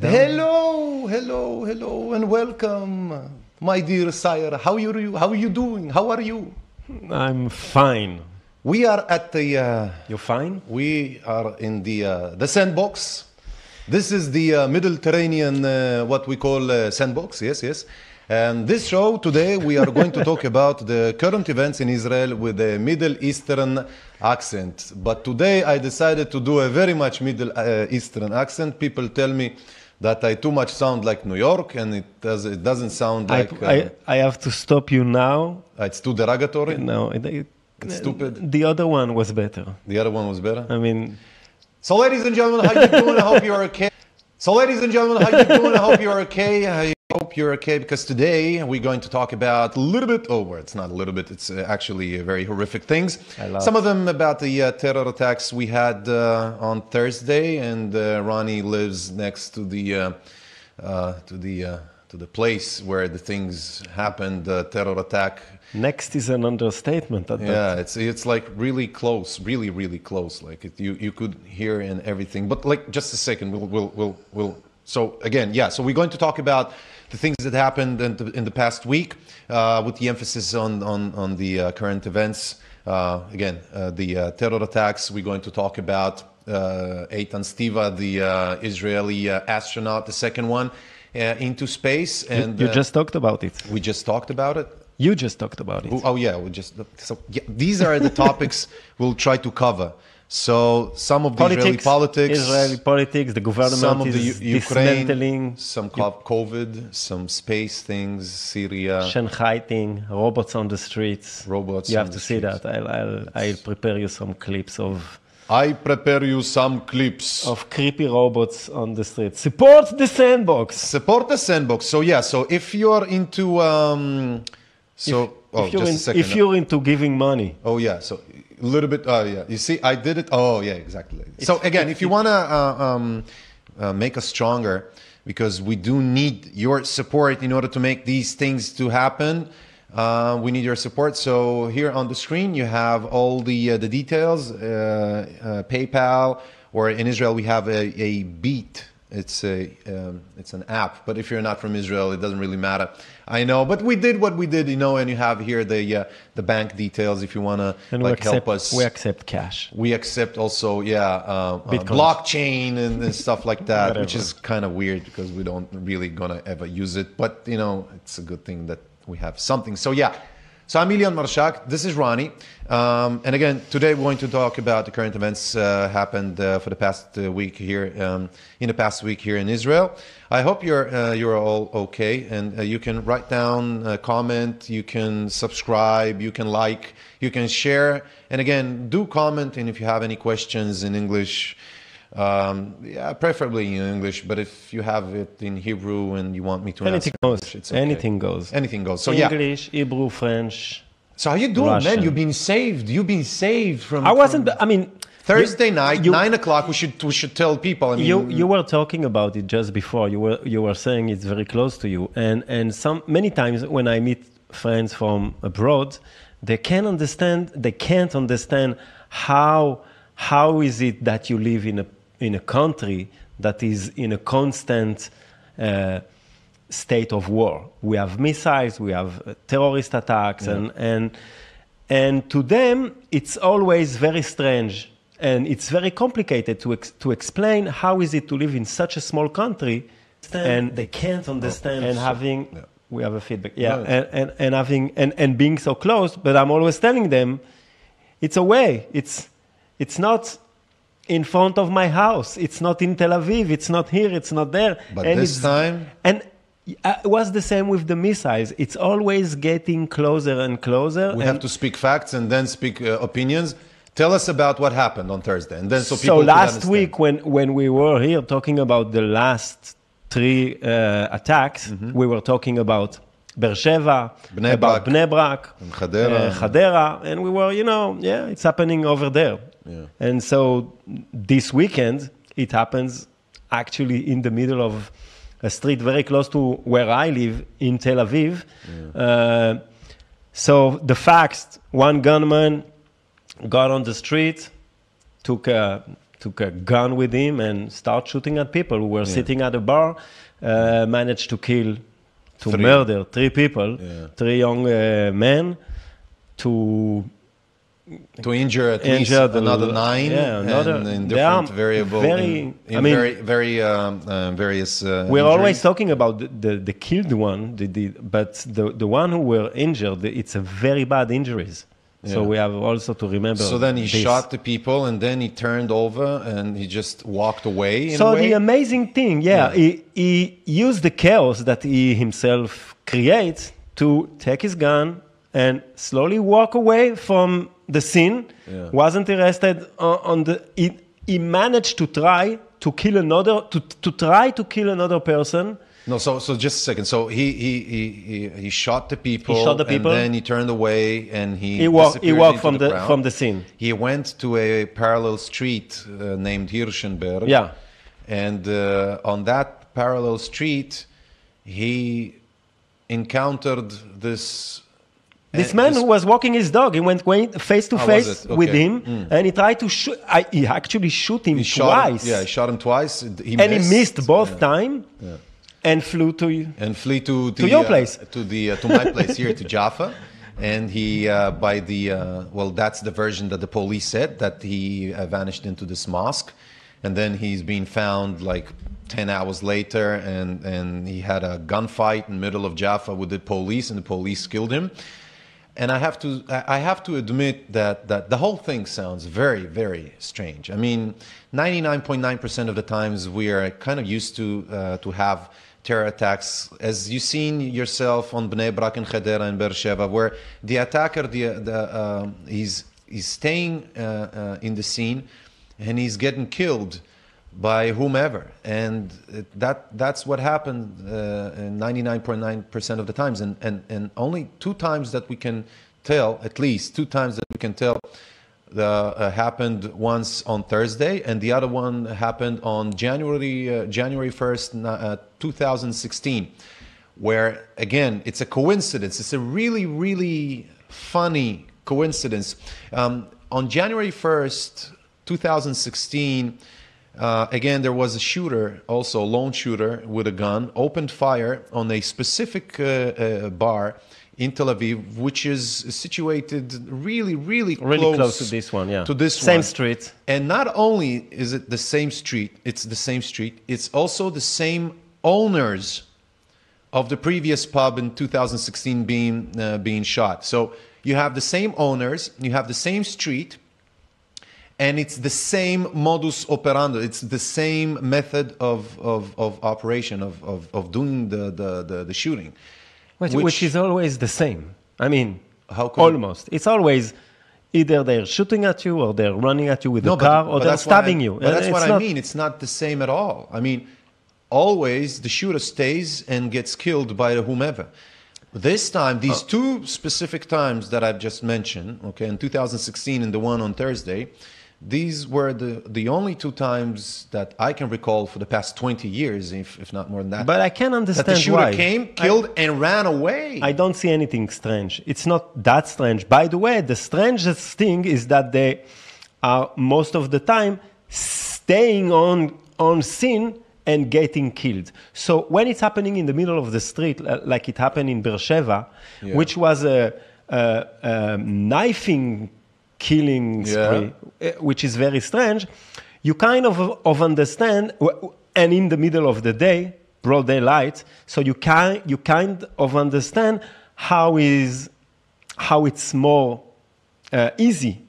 Hello. hello, hello, hello, and welcome, my dear sire. How are you? How are you doing? How are you? I'm fine. We are at the. Uh, You're fine. We are in the uh, the sandbox. This is the uh, Mediterranean, uh, what we call uh, sandbox. Yes, yes. And this show today, we are going to talk about the current events in Israel with a Middle Eastern accent. But today, I decided to do a very much Middle uh, Eastern accent. People tell me that I too much sound like New York, and it does it doesn't sound I, like uh, I, I have to stop you now. it's too derogatory. No, it, it- It's stupid. The other one was better. The other one was better. I mean, So, ladies and gentlemen, how you doing? I hope you're okay. So, ladies and gentlemen, how you doing? I hope you're okay. I hope you're okay because today we're going to talk about a little bit. Oh, well, it's not a little bit. It's uh, actually uh, very horrific things. I love- Some of them about the uh, terror attacks we had uh, on Thursday, and uh, Ronny lives next to the uh, uh, to the uh, to the place where the things happened. The terror attack. next is an understatement. At that. Yeah, it's it's like really close, really really close. Like it, you you could hear and everything. But like just a second, we'll we'll we'll, we'll so again, yeah. So we're going to talk about the things that happened in the, in the past week, uh, with the emphasis on on on the uh, current events. Uh, again, uh, the uh, terror attacks. We're going to talk about uh, Eitan Stibbe, the uh, Israeli uh, astronaut, the second one. Uh, into space, You- and you uh, just talked about it. we just talked about it. You just talked about it. Oh, oh, yeah, we just so yeah, these are the topics we'll try to cover. So some of the Israeli politics, Israeli politics, the government some of the is U- Ukraine, dismantling, some COVID, some space things, Syria, Shanghai thing, robots on the streets. robots. You have to see streets. that. I'll, I'll, I'll prepare you some clips of, I prepare you some clips. of creepy robots on the streets. Support the sandbox. Support the sandbox. So yeah, so if you're into, um, so oh, if, you're just in- a second. if you're into giving money, Oh yeah, so a little bit. Oh yeah, you see, I did it. Oh yeah, exactly. so again, if you wanna uh, um, uh, make us stronger, because we do need your support in order to make these things to happen. Uh, we need your support. So here on the screen, you have all the uh, the details. Uh, uh, PayPal, or in Israel, we have a, a Bit. It's a um, it's an app, but if you're not from Israel, it doesn't really matter. I know, but we did what we did, you know, and you have here the uh, the bank details if you want to and like we accept, help us. we accept cash. We accept also, yeah, uh, uh, blockchain and, and stuff like that, which is kind of weird because we don't really gonna ever use it. But you know, it's a good thing that we have something. So yeah. So I'm Ilyan Marshak. This is Ronny, um, and again today we're going to talk about the current events uh, happened uh, for the past uh, week here um, in the past week here in Israel. I hope you're uh, you're all okay, and uh, you can write down, uh, comment, you can subscribe, you can like, you can share, and again do comment. And if you have any questions in English, um, yeah, preferably in English. But if you have it in Hebrew and you want me to Anything answer goes. English, it's okay. Anything goes. anything goes. So yeah. English, Hebrew, French. So how you doing, man? You've been saved. You've been saved from. I wasn't. from I mean, Thursday night, you- nine o'clock. We should we should tell people. I mean, you you were talking about it just before. You were you were saying it's very close to you, and and some many times when I meet friends from abroad, they can understand. They can't understand how how is it that you live in a in a country that is in a constant. Uh, state of war. We have missiles, we have uh, terrorist attacks, and, and, and to them, it's always very strange. And it's very complicated to, ex- to explain how is it to live in such a small country and they can't understand and having Yeah. we have a feedback yeah No, and, and, and having and, and being so close but i'm always telling them it's away it's it's not in front of my house it's not in tel aviv it's not here it's not there But and this time- and it was the same with the missiles. It's always getting closer and closer. we and have to speak facts and then speak uh, opinions. Tell us about what happened on Thursday, and then so so, people. can last week, when, when we were here talking about the last three uh, attacks, we were talking about About Brak. Bnei Brak, And Hadera. uh, Hadera, and we were, you know, yeah, it's happening over there. Yeah. And so this weekend, it happens actually in the middle of a street very close to where I live in Tel Aviv. Uh, so the facts: one gunman got on the street, took a took a gun with him and start shooting at people who were sitting at a bar. Uh, managed to kill, to Three. murder three people, Yeah. three young uh, men, to to injure at least Injure the- another nine yeah, another- and in different variable very- in, in I mean- very very um, uh, various uh, We're always talking about the, the, the killed one, the, the, but the, the one who were injured, it's a very bad injuries. So we have also to remember. so then he this. shot the people and then he turned over and he just walked away in So a way. the amazing thing, yeah, Yeah. He, he used the chaos that he himself creates to take his gun and slowly walk away from the scene. Yeah. Wasn't arrested on, on the. He, he managed to try to kill another to, to try to kill another person. No, so so just a second. So he he he he, he shot the people. He shot the people. and then he turned away and he He walked. He walked from the, crowd. from the scene. He went to a parallel street uh, named Hirschenberg. Yeah. And uh, on that parallel street, he encountered this. This uh, man who was walking his dog, he went face to Ah, face it? with Okay. him, and he tried to shoot. I, he actually shoot him he shot him- twice, yeah, he shot him twice. He and he missed both time, and flew to. and flee to the, your uh, place. to the uh, to my place here to Jaffa. And he, uh, by the uh, well, that's the version that the police said that he uh, vanished into this mosque, and then he's been found like ten hours later, and and he had a gunfight in the middle of Jaffa with the police, and the police killed him. And I have to, I I have to admit that, that the whole thing sounds very, very strange. I mean, 99.9% of the times we are kind of used to, uh, to have terror attacks, as you've seen yourself on Bnei Brak and Hadera and Beersheba, where the attacker, the, the, um he's, he's staying uh, uh, in the scene and he's getting killed by whomever, and that that's what happened uh, 99.9% of the times, and, and and only two times that we can tell, at least two times that we can tell, uh, happened once on Thursday, and the other one happened on January uh, January 1st, uh, 2016, where again it's a coincidence. It's a really really funny coincidence. Um, on January 1st, 2016. Uh, again, there was a shooter, also a lone shooter with a gun, opened fire on a specific uh, uh, bar in Tel Aviv, which is situated really, really close, Really close to this one, yeah. To this Same one. street. And not only is it the same street, it's the same street, it's also the same owners of the previous pub in 2016 being uh, being shot. So you have the same owners, you have the same street, and it's the same modus operandi. It's the same method of, of, of operation of, of, of doing the, the, the, the shooting. Which, which, is always the same. I mean, How could- almost. It's always either they're shooting at you or they're running at you with a but- car or they're what I- stabbing you. But that's what I not- mean. It's not the same at all. I mean, always the shooter stays and gets killed by whomever. This time, these Uh. two specific times that I've just mentioned, okay, in 2016 and the one on Thursday, these were the, the only two times that I can recall for the past 20 years, if, if not more than that. But I can that understand the shooter why. came, killed, and ran away. I don't see anything strange. It's not that strange. By the way, the strangest thing is that they are most of the time staying on on scene and getting killed. So when it's happening in the middle of the street, uh, like it happened in Beersheba, Yeah. which was a, a, a knifing killing spree, uh, which is very strange, you kind of of understand, and in the middle of the day, broad daylight, so you kind you kind of understand how is how it's more uh, easy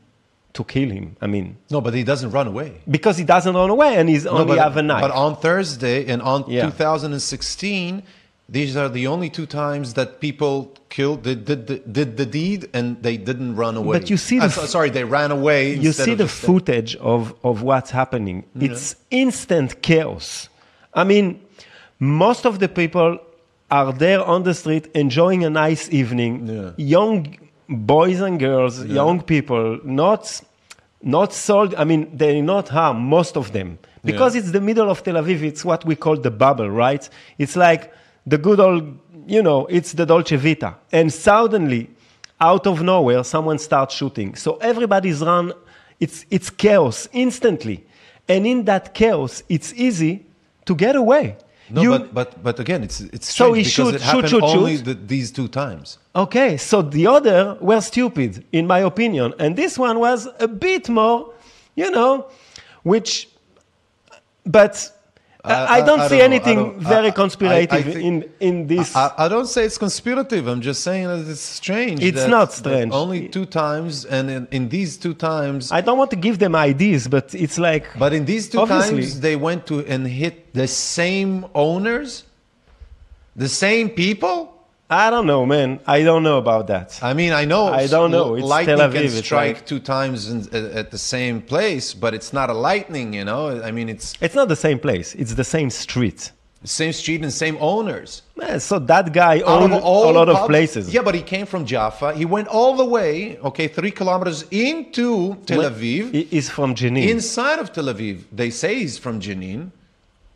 to kill him. I mean, no, but he doesn't run away. because he doesn't run away and he's No, only but, a knife. but on Thursday and on Yeah. 2016, these are the only two times that people killed, did, did, did, the deed and they didn't run away. But you see Uh, the so- sorry, they ran away. you see the footage of, of what's happening. It's instant chaos. I mean, most of the people are there on the street enjoying a nice evening. Yeah. Young boys and girls, young people, not not sold. I mean, they're not harmed, most of them. Because it's the middle of Tel Aviv, it's what we call the bubble, right? It's like the good old, you know, it's the Dolce Vita. And suddenly, out of nowhere, someone starts shooting. So everybody's run, it's, it's chaos instantly. and in that chaos, it's easy to get away. No, You- but, but but again, it's it's So he because shoot, it shoot, happened shoot, only shoot. The, these two times. Okay, so the other were stupid, in my opinion, and this one was a bit more, you know, which, but I, I don't I see don't anything don't- very conspirative think- in in this. I, I don't say it's conspirative. I'm just saying that it's strange. It's that- not strange. Only two times, and in, in these two times, I don't want to give them ideas, but it's like but in these two Obviously. times, they went to and hit the same owners, the same people. I don't know, man. I don't know about that. I mean, I know. I don't know. It's lightning Tel can Aviv. It's strike like- two times in, at, the same place, but it's not a lightning. You know, I mean, it's It's not the same place. It's the same street. same street and same owners. Man, so that guy owned a lot of places. Yeah, but he came from Jaffa. He went all the way, okay, three kilometers into Tel Aviv. He is from Jenin. Inside of Tel Aviv, they say he's from Jenin,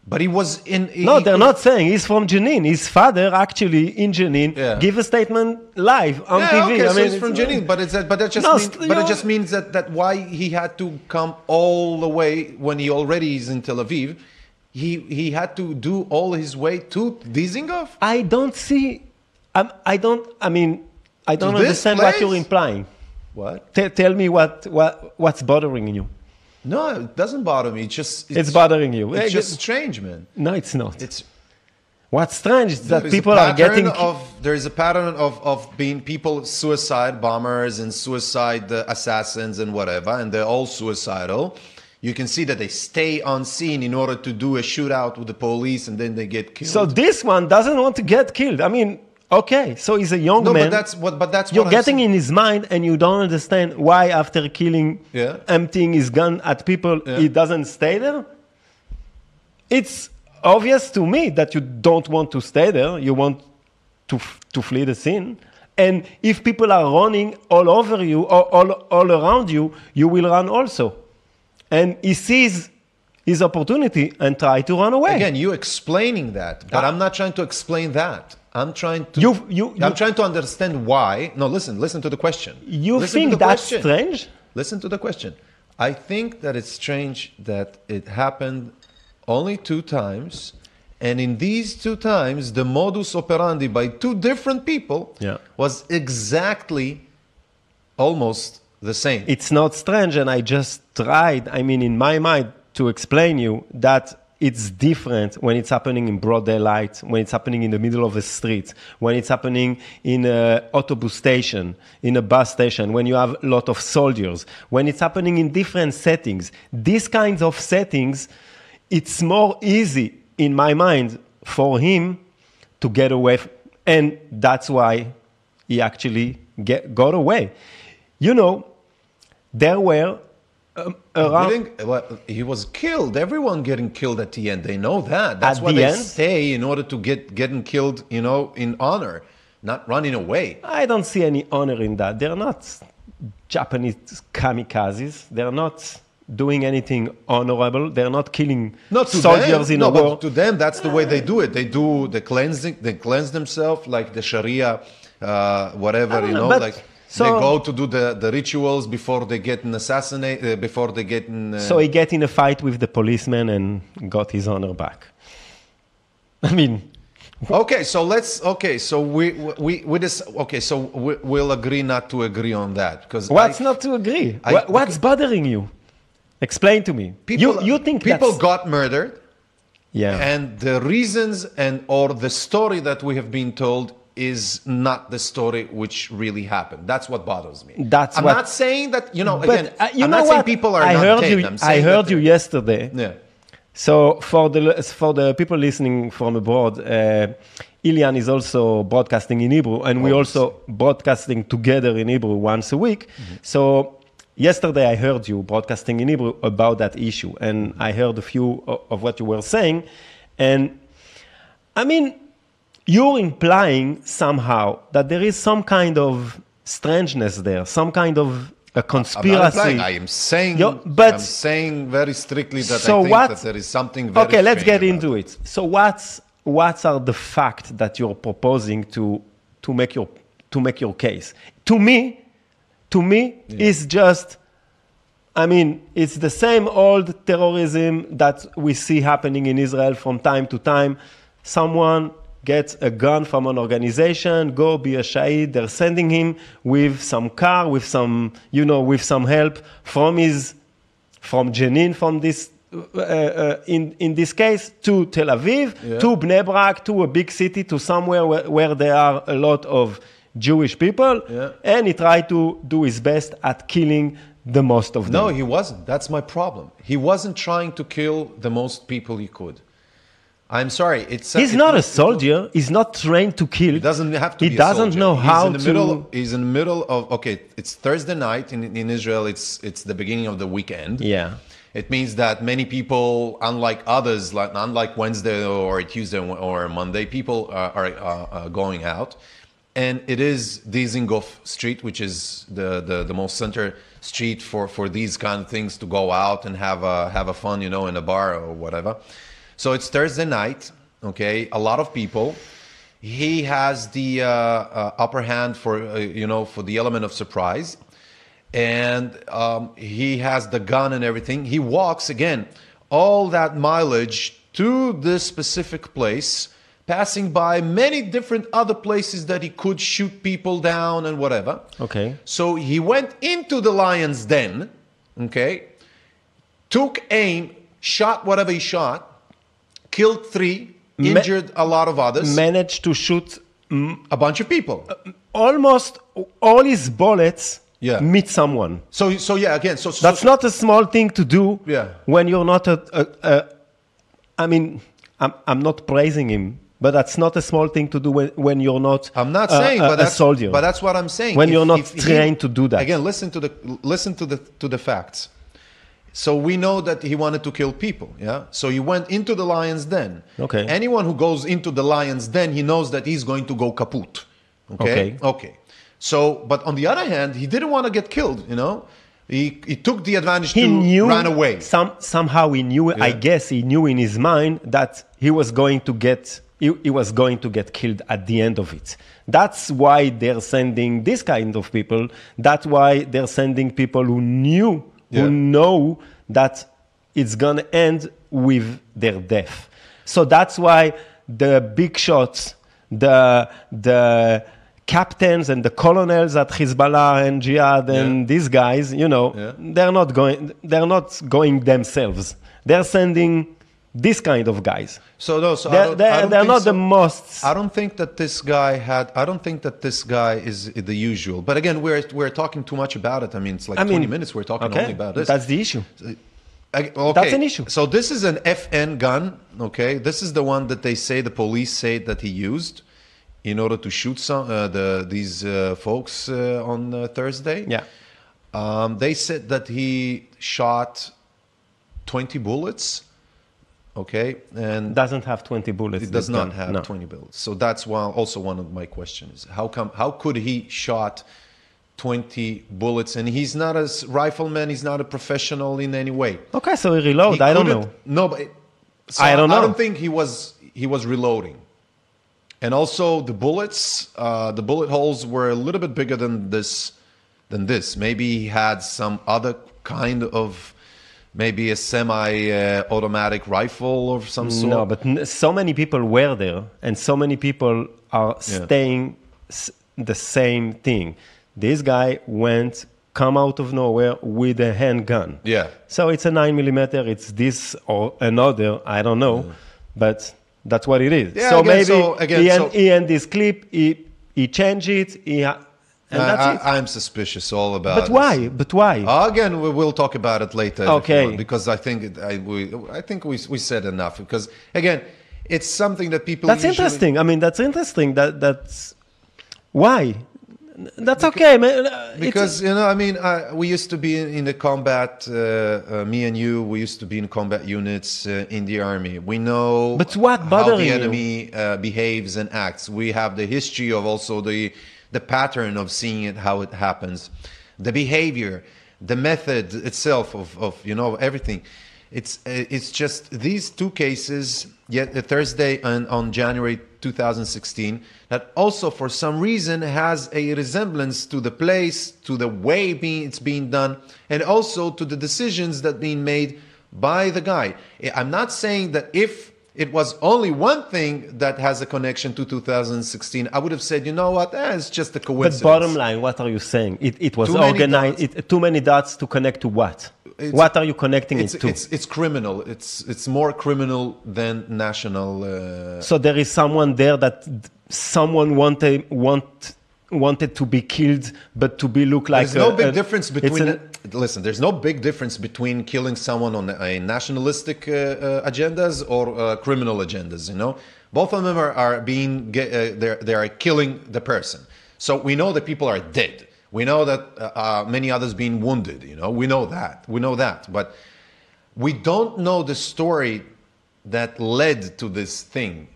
but he was in. no, they're not saying he's from Jenin. His father actually in Jenin Yeah. give a statement live on Yeah, TV. okay, I so mean, he's from it's- uh, Jenin, but it's but that just No, mean, but it just means that that why he had to come all the way when he already is in Tel Aviv. He he had to do all his way to Dizengoff. I don't see. I'm, I don't. I mean, I don't understand what you're implying. What? Te- tell me what, what what's bothering you. No, it doesn't bother me. It's just It's, bothering you. It's just strange, man. no, it's not. It's What's strange is that is people are getting. of there is a pattern of, of being people suicide bombers and suicide uh, assassins and whatever and they're all suicidal you can see that they stay on scene in order to do a shootout with the police and then they get killed so this one doesn't want to get killed. I mean, okay, so he's a young no man. but that's what but that's You're getting in his mind, and you don't understand why, after killing, Yeah. emptying his gun at people, Yeah. he doesn't stay there. It's obvious to me that you don't want to stay there. You want to to flee the scene. And if people are running all over you or all, all around you, you will run also. And he sees his opportunity and try to run away. again you explaining that but Ah. i'm not trying to explain that i'm trying to You- you- i'm you- trying to understand why no listen listen to the question you Listen think that's question. strange? Listen to the question. I think that it's strange that it happened only two times, and in these two times, the modus operandi by two different people Yeah. was exactly almost the same. it's not strange and i just tried i mean in my mind to explain you that it's different when it's happening in broad daylight when it's happening in the middle of a street when it's happening in a autobus station in a bus station when you have a lot of soldiers when it's happening in different settings. These kinds of settings it's more easy in my mind for him to get away and that's why he actually get, got away. You know there were um, around well, he was killed. Everyone getting killed at the end. They know that. That's At why the they end? stay in order to get getting killed. You know, in honor, not running away. I don't see any honor in that. They're not Japanese kamikazes. They're not doing anything honorable. They're not killing Not soldiers them. in no, a war. to them, that's the way they do it. They do the cleansing. They cleanse themselves like the Sharia, uh, whatever you know, know. Like so- they go to do the, the rituals before they get assassinated. Uh, before they get in, uh, so he get in a fight with the policeman and got his honor back. I mean, okay, so let's. Okay, so we we we just okay. So we, we'll agree not to agree on that because what's not to agree? I- What- what's bothering you? Explain to me. People, you, you think people that's, got murdered? yeah. and the reasons and or the story that we have been told is not the story which really happened that's what bothers me That's i'm what- not saying that you know but again uh, you i'm know not what? saying people are I not heard you. I heard you yesterday. yeah So for the for the people listening from abroad, uh, Ilyan is also broadcasting in Hebrew, and we also broadcasting together in Hebrew once a week. So yesterday I heard you broadcasting in Hebrew about that issue, and I heard a few of what you were saying, and I mean, you're implying somehow that there is some kind of strangeness there, some kind of a I'm not conspiracy. implying, I am saying, Yo, but- I'm saying very strictly that So I think what- that there is something very okay let's get into it so what's what are the facts that you're proposing to to make your to make your case to me to me is just I mean, it's the same old terrorism that we see happening in Israel from time to time. Someone gets a gun from an organization, go be a shahid. They're sending him with some car, with some, you know, with some help from his, from Jenin, from this, uh, uh, in, in this case, to Tel Aviv, Yeah. to Bnei Brak, to a big city, to somewhere where, where there are a lot of Jewish people. Yeah. And he tried to do his best at killing the most of them. No, he wasn't. That's my problem. He wasn't trying to kill the most people he could. I'm sorry. It's He's not a soldier. He's not trained to kill. He doesn't have to. He doesn't know he's how in the to. Middle, he's in the middle of. Okay, it's Thursday night in, in Israel. It's it's the beginning of the weekend. Yeah. It means that many people, unlike others, like unlike Wednesday or Tuesday or Monday, people are, are uh, going out, and it is Dizengoff Street, which is the, the, the most center street for, for these kind of things to go out and have a have a fun, you know, in a bar or whatever. So it's Thursday night. Okay, a lot of people. He has the uh, uh, upper hand for uh, you know for the element of surprise and um, he has the gun and everything. He walks again all that mileage to this specific place, passing by many different other places that he could shoot people down and whatever. Okay. So he went into the lion's den, okay, took aim, shot whatever he shot, killed three, injured a lot of others, Managed to shoot a bunch of people. Uh, almost all his bullets Yeah. meet someone. So, so yeah, again, so, so That's not a small thing to do Yeah. when you're not a, a, a I mean, I'm, I'm not praising him, but that's not a small thing to do when, when you're not I'm not a- saying, a, but that's soldier. But that's what I'm saying. When you're not he- trained to do that. Again, listen to the listen to the to the facts. So we know that he wanted to kill people. Yeah. So he went into the lion's den. Okay. Anyone who goes into the lion's den, he knows that he's going to go kaput. Okay. Okay. Okay. So, but on the other hand, he didn't want to get killed. You know, he he took the advantage he to knew run away. Some, somehow he knew I guess he knew in his mind that he was going to get he, he was going to get killed at the end of it. That's why they're sending this kind of people. That's why they're sending people who knew Yeah. who know that it's gonna end with their death. So that's why the big shots, the the captains and the colonels at Hezbollah and Jihad and Yeah. these guys, you know, Yeah. they're not going. They're not going themselves. They're sending this kind of guys. So no, so They're, they're, they're not so. the most. I don't think that this guy had. I don't think that this guy is the usual. But again, we're we're talking too much about it. I mean, it's like I mean, 20 minutes. We're talking okay, only about this. That's the issue. I- okay. that's an issue. So this is an FN gun. Okay, this is the one that they say the police say that he used in order to shoot some uh, the these uh, folks uh, on uh, Thursday. Yeah. Um, they said that he shot 20 bullets. Okay, and Doesn't have 20 bullets. it does not gun. have No. 20 bullets. So that's why also one of my questions. How come how could he shot 20 bullets and he's not a rifleman, he's not a professional in any way. Okay, so he reload. He I don't know. No, but so I don't know. I don't think he was he was reloading. And also the bullets, uh, the bullet holes were a little bit bigger than this than this. Maybe he had some other kind of maybe a semi-automatic rifle of some sort. No, but n- so many people were there, and so many people are Yeah. staying s- the same thing. This guy went, come out of nowhere with a handgun. Yeah. So it's a nine millimeter. It's this or another. I don't know, but that's what it is. Yeah, so again, maybe so again, he, so- end, he end this clip. He he changed it. He ha- and I, that's it. I, I'm suspicious all about. but this. why? But why? Again, we will talk about it later. Okay. want, because I think it, I, we, I think we, we said enough. Because again, it's something that people. That's usually- interesting. I mean, that's interesting. That that's why. That's okay, man. It's- Because you know, I mean, I, we used to be in, in the combat. Uh, uh, me and you, we used to be in combat units uh, in the army. We know. But what how the enemy uh, behaves and acts. We have the history of also the the pattern of seeing it, how it happens, the behavior, the method itself of, of you know everything. It's uh, it's just these two cases. Yet uh, Thursday and on January 2016 that also for some reason has a resemblance to the place, to the way being, it's being done, and also to the decisions that being made by the guy. I'm not saying that if it was only one thing that has a connection to 2016, I would have said, you know what, eh, it's just a coincidence. But bottom line, what are you saying? It, it was Too many organized. dots. It, too many dots to connect to what? It's- what are you connecting it's, it to? it's, it's criminal. It's, it's more criminal than national. Uh, so there is someone there that someone wanted want wanted to be killed, but to be look like There's no big a- difference between. an- listen, there's no big difference between killing someone on a nationalistic uh, uh, agendas or uh, criminal agendas. You know, both of them are, are being uh, they're they are killing the person. So we know that people are dead. We know that uh, uh, many others being wounded. You know, we know that. We know that, but we don't know the story that led to this thing.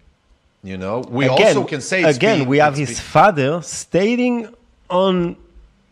You know, we again, also can say again being- we have his father stating on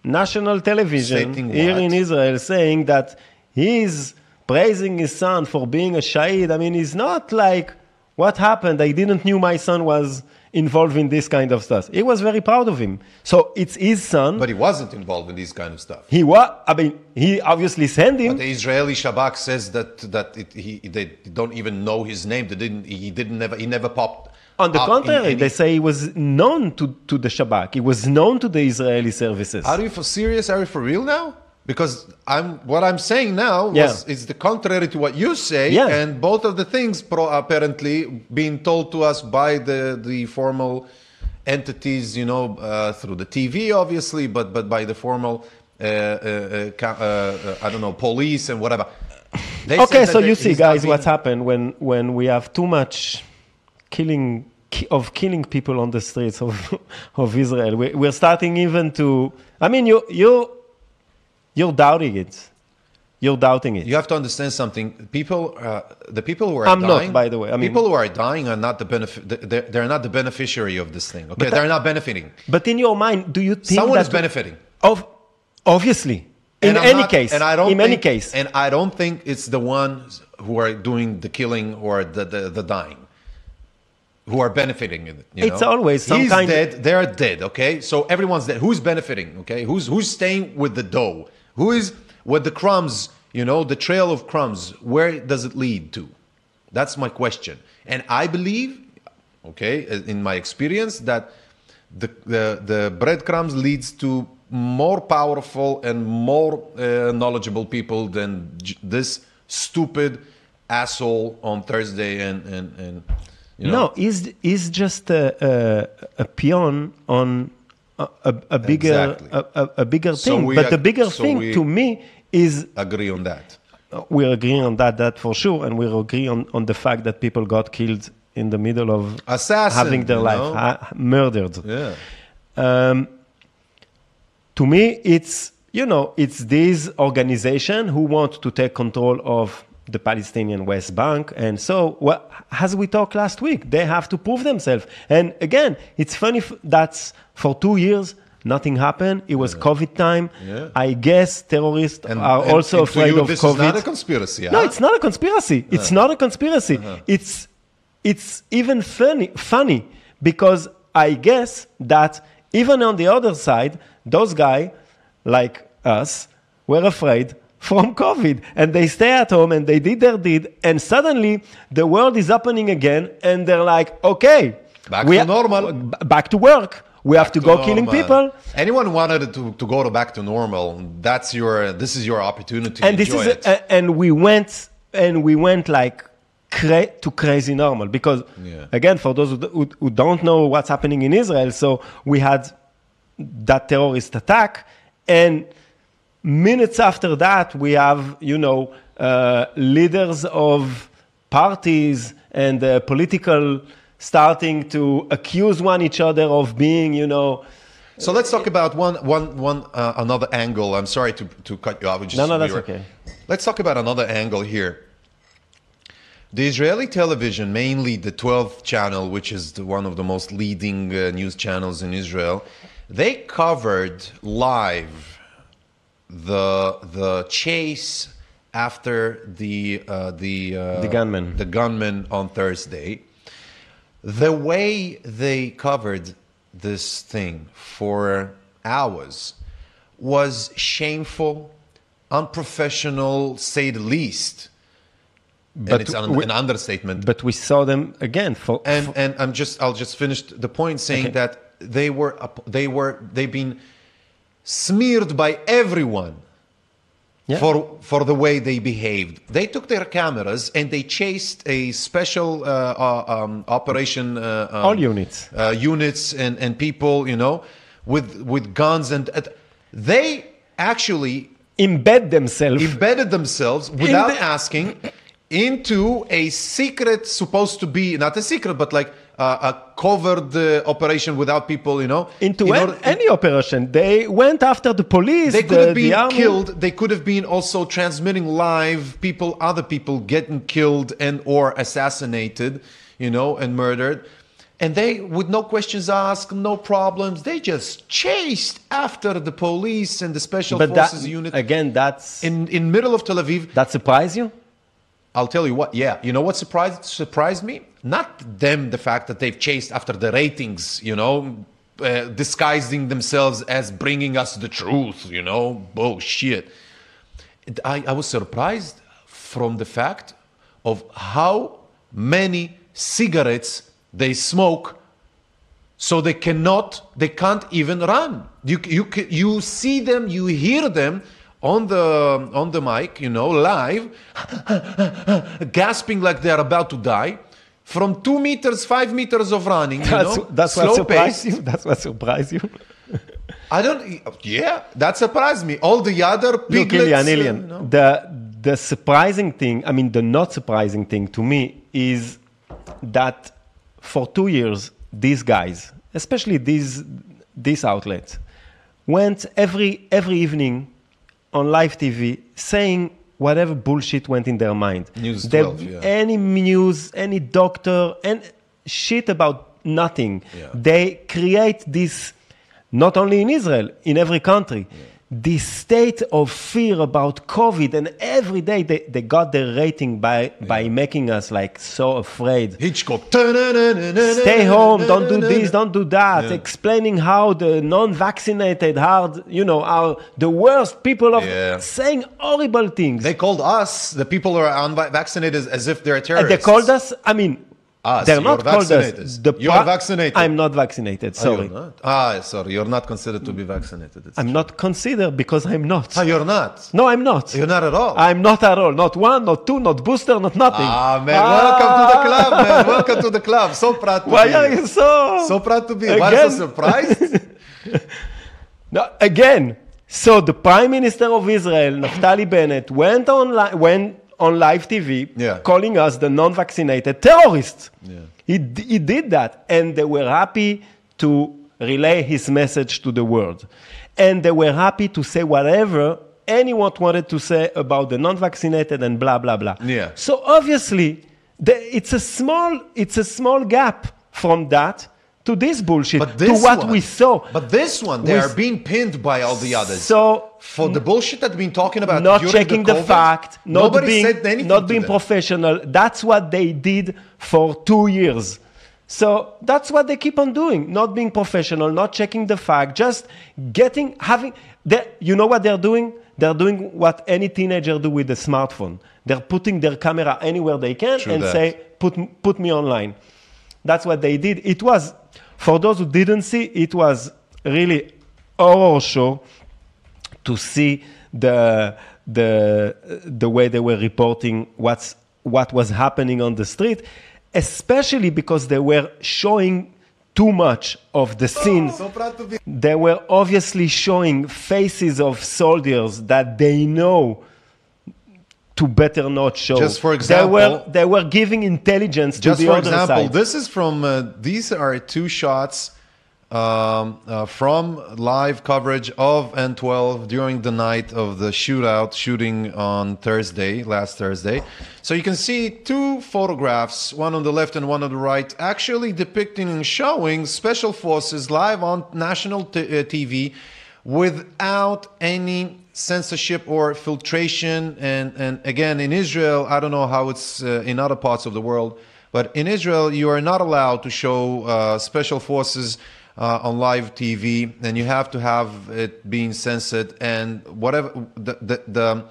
national television Stating here what? in Israel saying that he's praising his son for being a shahid. I mean, he's not like what happened. I didn't knew my son was involved in this kind of stuff. He was very proud of him. So it's his son. but he wasn't involved in this kind of stuff. he was. I mean, he obviously sent him. But the Israeli Shabak says that that it, he they don't even know his name. They didn't. He didn't never. He never popped. On the in contrary, any- they say it was known to, to the Shabak. It was known to the Israeli services. Are you for serious? Are you for real now? Because I'm what I'm saying now was, Yeah. is the contrary to what you say, Yeah. and both of the things pro, apparently being told to us by the the formal entities, you know, uh, through the TV, obviously, but but by the formal, uh, uh, uh, uh, uh, I don't know, police and whatever. They okay, so you see, guys, being- what's happened when when we have too much killing of killing people on the streets of of Israel. We, we're starting even to. I mean, you you you're doubting it. You're doubting it. You have to understand something. People, uh, the people who are I'm not, dying, by the way. I mean- people who are dying are not the benefit. They're, they're not the beneficiary of this thing. Okay, they're not benefiting. But in your mind, do you think Someone is benefiting. Of obviously, in any not- case, and I don't in any case, and I don't think it's the ones who are doing the killing or the the, the dying who are benefiting in it. you It's always some He's kind- dead. They're dead. Okay, so everyone's dead. Who's benefiting? Okay, who's who's staying with the dough? Who is with the crumbs? You know, the trail of crumbs. Where does it lead to? That's my question. And I believe, okay, in my experience, that the the, the breadcrumbs leads to more powerful and more uh, knowledgeable people than j- this stupid asshole on Thursday and and and you know. no, he's he's just a, a, a peon on a, a, a bigger Exactly. a, a, bigger So thing. we But the bigger so thing to me is agree on that. uh, we're agreeing on that that for sure, and we're agreeing on, on the fact that people got killed in the middle of Assassin, having their life ha- murdered. Yeah. Um, to me, it's you know it's these organizations who want to take control of the Palestinian West Bank, and so well, as we talked last week, they have to prove themselves. And again, it's funny f- that for two years nothing happened. It was COVID time. Yeah. I guess terrorists And, are and- also and afraid you, of this COVID. is not a conspiracy. No, it's not a conspiracy. It's not a conspiracy. Uh-huh. It's it's even funny funny because I guess that even on the other side, those guys like us were afraid from COVID and they stay at home and they did their deed and suddenly the world is opening again and they're like, okay, Back we to normal. back to work. We have to go killing people. Anyone wanted to, to go to back to normal? That's your. This is your opportunity. and this is a, and we went and we went like cra- to crazy normal because Yeah. again for those who, who don't know what's happening in israel so we had that terrorist attack and minutes after that we have you know uh, leaders of parties and uh, political starting to accuse one each other of being you know So let's talk about one, one, one, uh, another angle. I'm sorry to, to cut you off. just- No, no, we that's were- okay. Let's talk about another angle here. The Israeli television, mainly the 12th channel, which is the, one of the most leading uh, news channels in Israel, they covered live the the chase after the uh, the uh, The gunman. the gunman on Thursday. the way they covered this thing for hours was shameful, unprofessional, say the least. But and it's an, we- an understatement. But we saw them again for, and and I'm just I'll just finish the point saying Okay. that they were they were they've been smeared by everyone Yeah. for for the way they behaved. They took their cameras and they chased a special uh, uh, um, operation uh, um, All units. uh, units and and people you know with with guns and they actually embed themselves. embedded themselves without the- asking into a secret supposed to be not a secret but like uh, a covered uh, operation without people you know into in an- order- any operation. They went after the police. they the, could have been army. killed they could have been also transmitting live people other people getting killed and or assassinated you know and murdered and they with no questions asked no problems they just chased after the police and the special But that, forces unit again, that's in in middle of tel aviv that surprise you. I'll tell you what. Yeah, you know what surprised surprised me? Not them, the fact that they've chased after the ratings. You know, uh, disguising themselves as bringing us the truth. You know, bullshit. It- I, I was surprised from the fact of how many cigarettes they smoke so they cannot they can't even run you you you see them you hear them on the on the mic you know live gasping like they're about to die from two meters five meters of running you That's, know that's what slow surprised pace you. That's what surprised you. i don't yeah that surprised me all the other Look, piglets Ilyan, uh, Ilyan, you know. the the surprising thing, I mean, the not surprising thing to me is that for two years, these guys, especially these these outlets, went every every evening on live TV saying whatever bullshit went in their mind. News They- 12, yeah. Any news, any doctor, and shit about nothing. Yeah. They create this, not only in Israel, in every country, this state of fear about COVID. And every day they, they got their rating by, by making us like so afraid. hitchcock Stay home, don't do this, don't do that. Yeah. Explaining how the non-vaccinated are, you know, are the worst people of Yeah. saying horrible things. they called us the people who are unvaccinated as if they're And terrorists they called us. I mean, Us, they're not called us. The You're vaccinated. I'm not vaccinated. Ah, Sorry, you're not? ah sorry you're not considered to be vaccinated It's I'm not considered because I'm not. Ah, you're not. No, I'm not. You're not at all. I'm not at all. Not one, not two, not booster, not nothing. ah, man, welcome to the club, man. Welcome to the club. So proud to Why be are you so? So proud to be here. Why Again? so surprised? No, again, so the Prime Minister of Israel, Naftali Bennett, went on, li- went on live TV Yeah. calling us the non vaccinated terrorists. Yeah. He, he did that, and they were happy to relay his message to the world. And they were happy to say whatever anyone wanted to say about the non vaccinated and blah, blah, blah. Yeah. So obviously, the, it's, a small, it's a small gap from that to this bullshit, But to this what one, we saw. But this one, they are being pinned by all the others. So for the bullshit that we've been talking about, not checking the, COVID, fact, not nobody being, said anything not being professional. That's what they did for two years. So that's what they keep on doing: not being professional, not checking the fact, just getting having. they- You know what they're doing? They're doing what any teenager do with a smartphone. They're putting their camera anywhere they can True and that. say, "Put put me online." That's what they did. It was for those who didn't see. It was really horror show to see the the the way they were reporting what's what was happening on the street, especially because they were showing too much of the scene. They were obviously showing faces of soldiers that they know to better not show. Just for they were example- they were giving intelligence Just to the other side. Just for other example, side. this is from. Uh, these are two shots um, uh, from live coverage of N12 during the night of the shootout, shooting on Thursday, last Thursday. So you can see two photographs, one on the left and one on the right, actually depicting and showing special forces live on national t- uh, TV without any censorship or filtration. And, and again, in Israel, I don't know how it's uh, in other parts of the world, But in Israel, you are not allowed to show uh, special forces uh, on live TV, and you have to have it being censored and whatever the the. the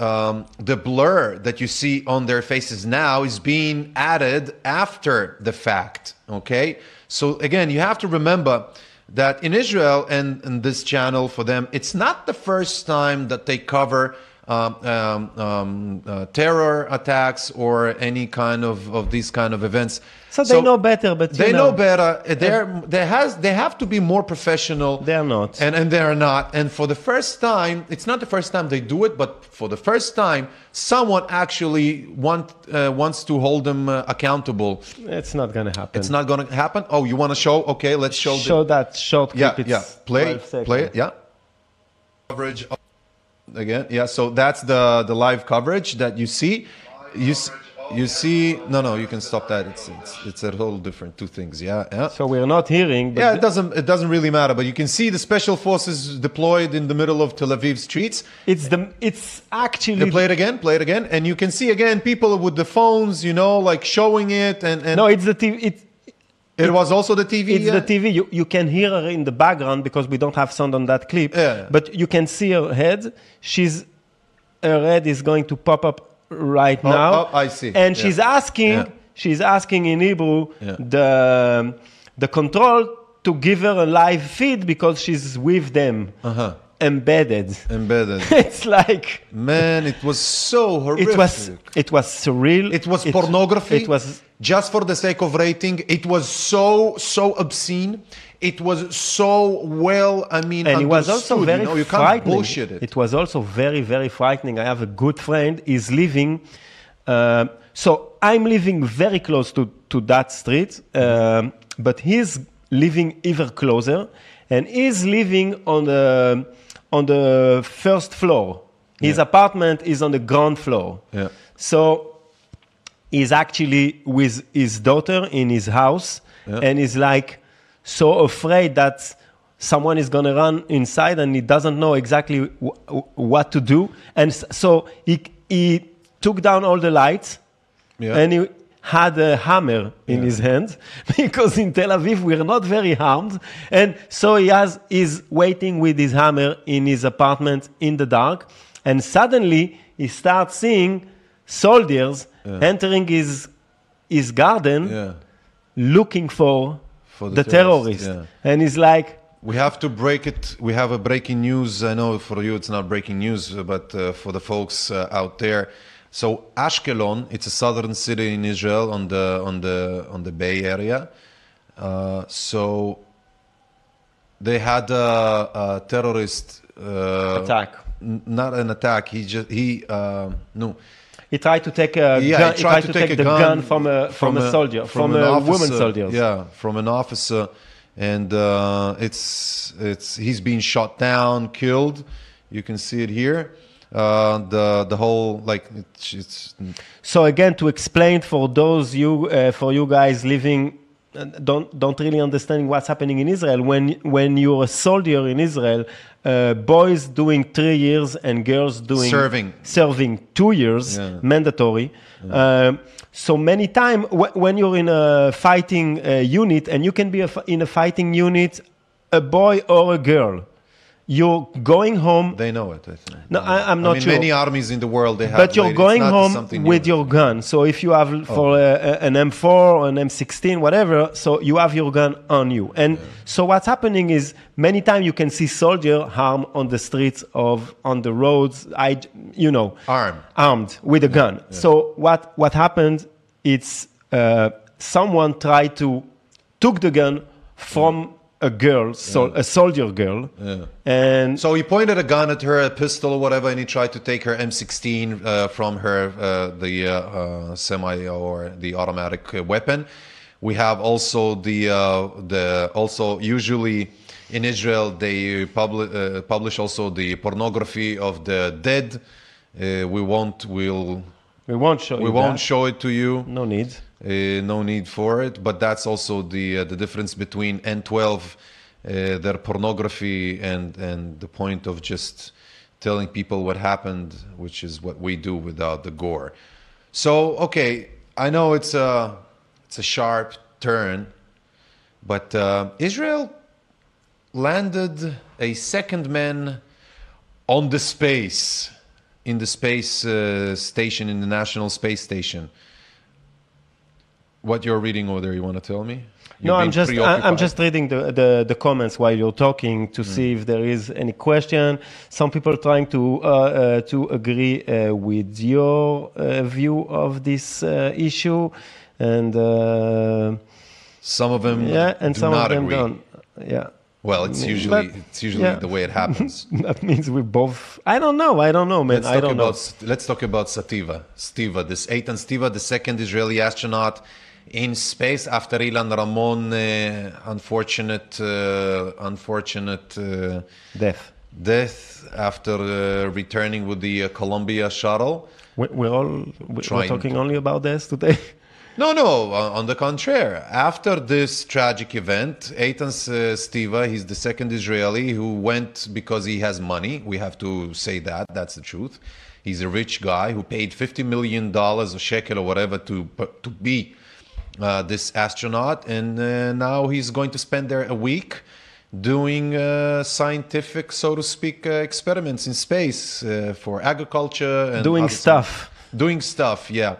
um, the blur that you see on their faces now is being added after the fact. Okay, so again, you have to remember that in Israel and, and this channel for them, it's not the first time that they cover um, um, um, uh, terror attacks or any kind of, of these kind of events. So they know better, but they know. know better. They're they has they have to be more professional. They are not. and and they are not. And for the first time, it's not the first time they do it, but for the first time, someone actually want uh, wants to hold them uh, accountable. It's not gonna happen. It's not going to happen. Oh, you want to show? Okay, let's show. the- Show that short yeah, clip. yeah. It's Play, 12 play it. Yeah. Coverage again. Yeah. So that's the the live coverage that you see. You s- you see. No, no. You can stop that. It's it's it's a whole different two things. Yeah. Yeah. So we're not hearing. But Yeah, it doesn't it doesn't really matter, but you can see the special forces deployed in the middle of Tel Aviv streets. it's the. It's actually. They play it again, play it again, and you can see again people with the phones, you know, like showing it, and and no, it's the TV. It, it was also the TV. it's yeah? the TV. You, you can hear her in the background because we don't have sound on that clip. Yeah. But you can see her head. She's her head is going to pop up right Oh, now. oh, I see. And Yeah. she's asking. Yeah. She's asking in Hebrew Yeah. the the control to give her a live feed because she's with them, Uh-huh. embedded. Embedded. it's like Man, it was so horrific. it was. It was surreal. It was pornography. It was just for the sake of rating. It was so so obscene. It was so well. I mean, and it was also very you know, you frightening. it. It was also very, very frightening. I have a good friend. He's living. um so I'm living very close to, to that street, um, but he's living even closer, and he's living on the on the first floor. His Yeah. apartment is on the ground floor. Yeah. So he's actually with his daughter in his house Yeah. and he's like so afraid that someone is going to run inside and he doesn't know exactly what to do and so he, he took down all the lights Yeah. and he had a hammer in Yeah. his hand because in Tel Aviv we're not very harmed and so he has is waiting with his hammer in his apartment in the dark and suddenly he starts seeing soldiers entering his his garden yeah. looking for, For the, the terrorist terrorists, and he's like We have to break it. We have a breaking news. I know for you it's not breaking news, but uh, for the folks uh, out there. So Ashkelon, it's a southern city in Israel on the on the on the Bay Area. Uh, so they had a, a terrorist uh, attack n- not an attack. He just he uh, no. He tried to take a Yeah, gun, he tried to take, a the gun, from a from, a, a- soldier from, an a officer. woman soldier Yeah, from an officer, and uh, it's it's he's been shot down, killed. You can see it here. Uh, the the whole like it's, it's So again, to explain for those you uh, for you guys living don't don't really understanding what's happening in Israel. When when you're a soldier in Israel, uh, boys doing three years and girls doing Serving. serving two years Yeah. mandatory. Um, so many time wh- when you're in a fighting uh, unit and you can be a f- in a fighting unit, a boy or a girl, you're going home they know it. I think. No, I- I'm not I mean, sure. Many armies in the world they have. but you're going home with new. Oh. your gun. So if you have for a, a- an M4 or an M16, whatever, so you have your gun on you. And so what's happening is many times you can see soldier harm on the streets of on the roads. I, you know, Armed. armed with a gun. So what what happened? It's uh, someone tried to took the gun from a girl, so a soldier girl, and So he pointed a gun at her, a pistol or whatever, and he tried to take her M16 uh, from her, uh, the uh, uh, semi or the automatic uh, weapon. We have also the uh, the also usually in Israel they publi- uh, publish also the pornography of the dead. Uh, we won't we'll we won't show we won't that. show it to you. no need. Uh, no need for it, but that's also the uh, the difference between N12, uh, their pornography, and and the point of just telling people what happened, which is what we do without the gore. So okay, I know it's uh it's a sharp turn. But uh, Israel landed a second man on the space, in the space uh, station, in the National Space Station. What you're reading over there, you want to tell me? no, You've I'm just I'm just reading the, the, the comments while you're talking to see if there is any question. Some people trying to uh, uh, to agree uh, with your uh, view of this uh, issue, and uh, Some of them yeah, and some not of them agree. don't. Yeah, Well, it's Mm, usually but- it's usually yeah. the way it happens. that means we both. I don't know. I don't know, man. Let's I talk don't about know. let's talk about Sativa. Stibbe, this Eitan Stibbe, the second Israeli astronaut in space after Ilan Ramon, uh, unfortunate, uh, unfortunate uh, Death. death after uh, returning with the uh, Columbia shuttle. We, we're all we're talking only about this today. No, no, on the contrary. After this tragic event, Eitan uh, Stibbe, he's the second Israeli who went because he has money. We have to say that. That's the truth. He's a rich guy who paid $50 million a shekel or whatever to, to be uh, this astronaut. And uh, now he's going to spend there a week doing uh, scientific, so to speak, uh, experiments in space uh, for agriculture and Doing stuff. doing stuff yeah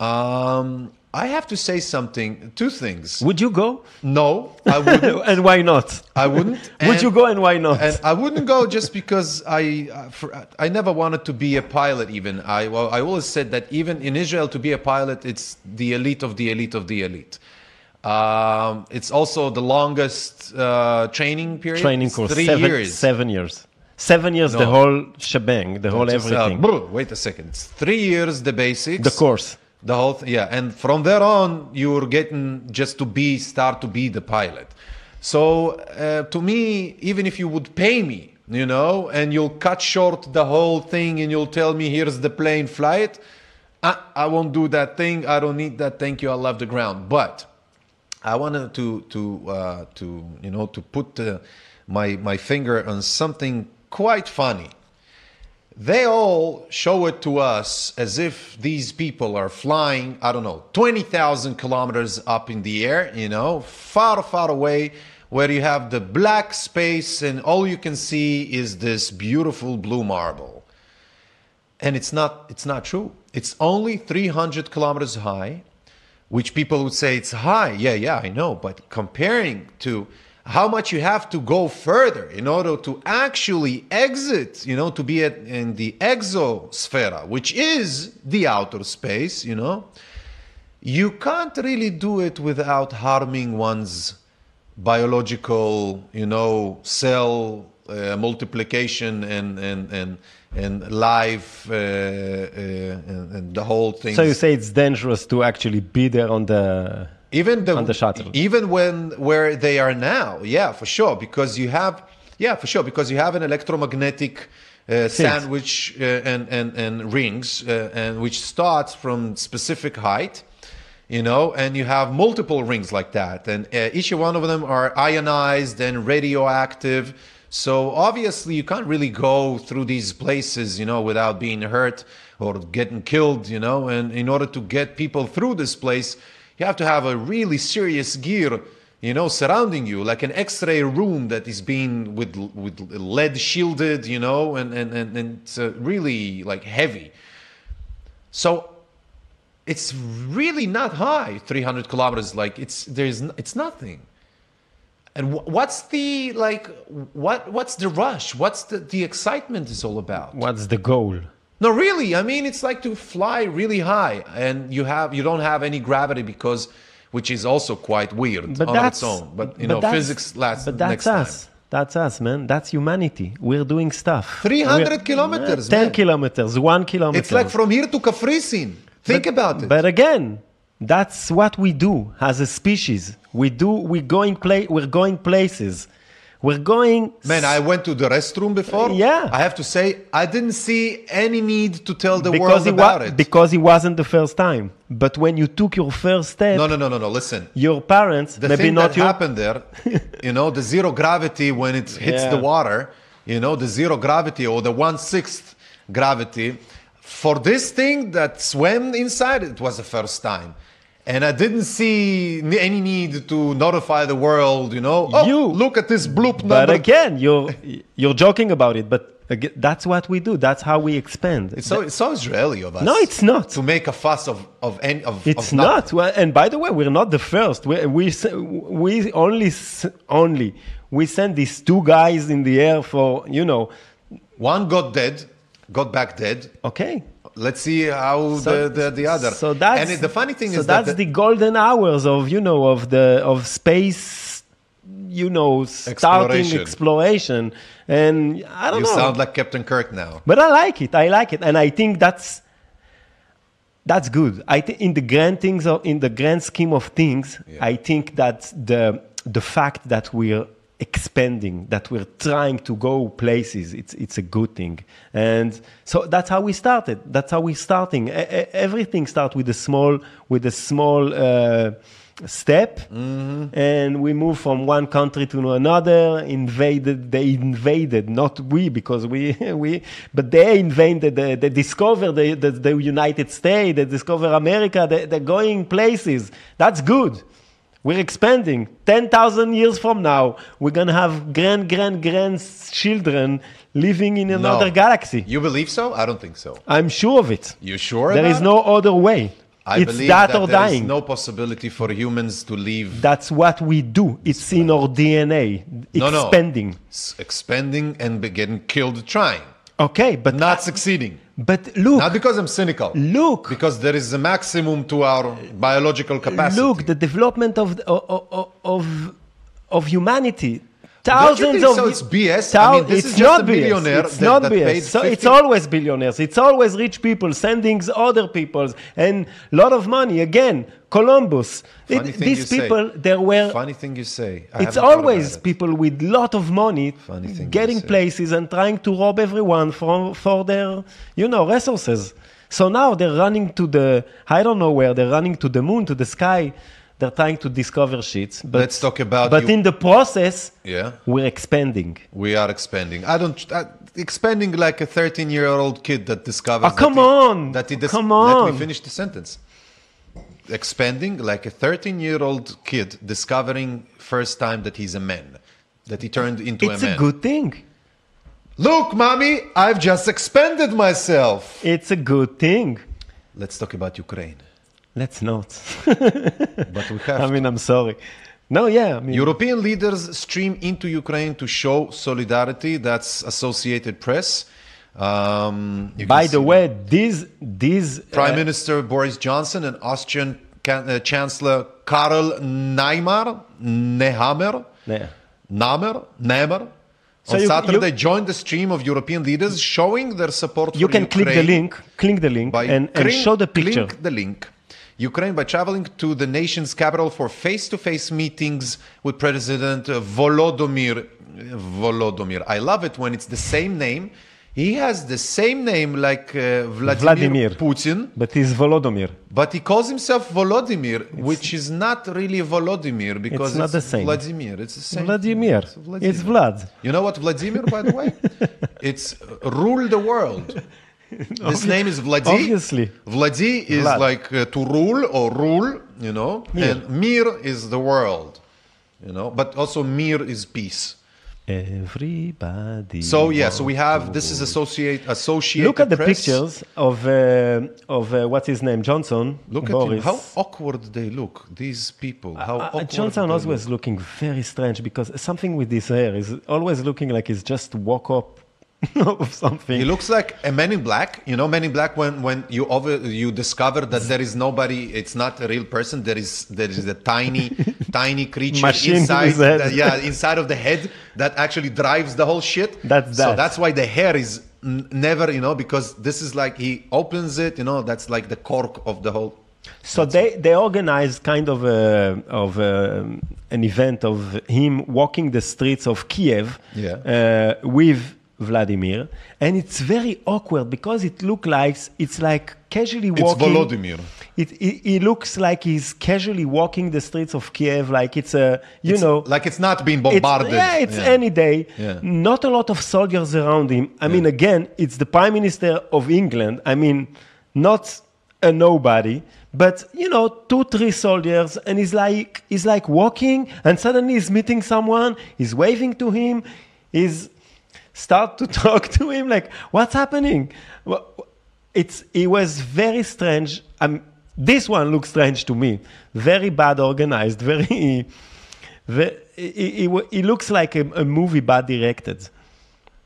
um, i have to say something two things Would you go? no i wouldn't and why not? i wouldn't Would you go and why not? and i wouldn't go just because i uh, for, i never wanted to be a pilot even i well, i always said that even in israel to be a pilot it's the elite of the elite of the elite um, it's also the longest uh, training period Training course. three seven, years Seven years. Seven years, the whole shebang, the whole Just, uh, everything. wait a second it's three years the basics the course. The whole th- yeah, and from there on, you're getting just to be start to be the pilot. So uh, to me, even if you would pay me, you know, and you'll cut short the whole thing, and you'll tell me here's the plane, fly it. I, I won't do that thing. I don't need that. Thank you. I love the ground. But I wanted to to uh, to you know to put uh, my my finger on something quite funny they all show it to us as if these people are flying, I don't know, 20,000 kilometers up in the air, you know, far, far away, where you have the black space and all you can see is this beautiful blue marble. And it's not, it's not true. It's only 300 kilometers high, which people would say it's high. Yeah, yeah, I know. But comparing to how much you have to go further in order to actually exit, you know, to be at, in the exosphere, which is the outer space, you know, you can't really do it without harming one's biological, you know, cell uh, multiplication and and and and life uh, uh, and, and the whole thing. So you say it's dangerous to actually be there on the. Even the, the shuttle. even when where they are now yeah for sure because you have yeah for sure because you have an electromagnetic uh, sandwich uh, and, and and rings uh, and which starts from specific height you know and you have multiple rings like that and uh, each one of them are ionized and radioactive so obviously you can't really go through these places you know without being hurt or getting killed you know and in order to get people through this place you have to have a really serious gear you know surrounding you like an x-ray room that is being with with lead shielded you know and and and, and it's uh, really like heavy. So it's really not high 300 kilometers like it's there's it's nothing. And what's the like what what's the rush? What's the the excitement is all about? What's the goal? No, really. I mean, it's like to fly really high, and you have you don't have any gravity because, which is also quite weird But on that's its own. But you but know, that's- physics lasts But that's next us. time. That's us, man. That's humanity. We're doing stuff. 300 We're- kilometers, Ten man. kilometers. One kilometer. It's like from here to Kafrisin. Think about it. But again, that's what we do as a species. We do. We going play. We're going places. We're going. Man, I went to the restroom before. Yeah. I have to say, I didn't see any need to tell the because world it about it. because it wasn't the first time. But when you took your first step, no, no, no, no, no. Listen. your parents, the maybe thing not that you. happened there, you know, the zero gravity when it hits Yeah. the water, you know, the zero gravity or the one sixth gravity, for this thing that swam inside, it was the first time. And I didn't see any need to notify the world. You know, oh, You- look at this bloop number. But again, you're you're joking about it. But again, that's what we do. That's how we expand. it's so it's so Israeli of us. no, it's not. to make a fuss of of any of. It's of not. Well, and by the way, we're not the first. We we, we only only we sent these two guys in the air for you know. One got dead, got back dead. Okay. Let's see how the, the the other. So that's and the funny thing so is that's that the golden hours of you know of the of space, you know, starting Exploration. exploration, and I don't you know. sound like Captain Kirk now. But I like it. I like it, and I think that's that's good. I think in the grand things, of, in the grand scheme of things, Yeah. I think that the the fact that we're expanding, that we're trying to go places, it's it's a good thing. And so that's how we started. That's how we're starting. E- everything starts with a small with a small. Uh, step and we move from one country to another invaded they invaded not we because we we but they invaded they, they discovered the, the, the united states they discover america they, they're going places that's good we're expanding 10,000 years from now we're going to have grand grand grandchildren living in another No. galaxy You believe so? I don't think so. i'm sure of it You sure? there is no other way I it's believe that, that, or there is dying no possibility for humans to live That's what we do. It's in our DNA. No, no. Expanding. expanding and getting killed trying, Okay, but not succeeding. but look, Not because I'm cynical. look, Because there is a maximum to our biological capacity. look. The development of of of, of, of humanity. Thousands of so? It's BS? I mean, this is just not a BS. It's that- not that BS. So it's always billionaires. It's always rich people sending other people's and a lot of money. Again, Columbus. It- these you say. people, there were Funny thing you say. I it's always it. people with lot of money getting places and trying to rob everyone for, for their you know resources so now they're running to the i don't know where they're running to the moon to the sky they're trying to discover shit but Let's talk about but you- in the process Yeah. we're expanding We are expanding. I don't uh, expanding like a 13 year old kid that discovers. Oh, come that he- on. that he dis- Come Let me finish the sentence. Expanding like a 13 year old kid discovering first time that he's a man, that he turned into it's a a, man. good thing Look, mommy, I've just expanded myself. it's a good thing Let's talk about Ukraine. Let's not But we have i mean i'm sorry no yeah i mean European leaders stream into Ukraine to show solidarity. That's Associated Press. Um, by the way these these Prime uh, Minister Boris Johnson and Austrian can, uh, Chancellor Karl Neymar, Nehammer, yeah. Namer, Nemer, So on you- Saturday you- joined the stream of European leaders showing their support you can click the link click the link by and, and click- show the picture Click the link. Ukraine by traveling to the nation's capital for face-to-face meetings with President Volodymyr Volodymyr. I love it when it's the same name. He has the same name like uh, Vladimir, Vladimir. Putin, But he's Volodymyr. but he calls himself Volodymyr, which is not really Volodymyr because It's not the same. Vladimir. It's the same. Vladimir. It's Vladimir. It's Vlad. You know what Vladimir, by the way? it's rule the world. This name is Vladi. Obviously. Vladi is Vlad. like uh, to rule or rule, you know, Mir. and Mir is the world, you know, but also Mir is peace. Everybody. So yeah, so we have this is associate associated. Look at the Press. pictures of uh, of uh, what's his name, Johnson. Look at Boris. him. How awkward they look. These people. How Uh, awkward Johnson always look. looking very strange because something with his hair is always looking like he's just woke up of something. He looks like a Man in Black. You know, Man in Black when when you over you discover that there is nobody. It's not a real person. There is there is a tiny tiny creature Machine inside. yeah, inside of the head that actually drives the whole shit. That's that. So that's why the hair is n- never. You know, because this is like he opens it. You know, that's like the cork of the whole. So they, they organized kind of a, of a, an event of him walking the streets of Kiev Yeah. uh, with Vladimir, and it's very awkward because it looks like it's like casually walking. It's. Volodymyr. It, it, it looks like he's casually walking the streets of Kiev, like it's a you It's know like it's not being it's, bombarded. yeah, it's Yeah. any day. Yeah. Not a lot of soldiers around him. I mean, again, it's the Prime Minister of England. I mean, not a nobody, but you know, two, three soldiers, and he's like he's like walking, and suddenly he's meeting someone, he's waving to him, he's start to talk to him like, what's happening? It's it was very strange. Um, this one looks strange to me. Very bad organized. Very. it, it, it looks like a, a movie bad directed.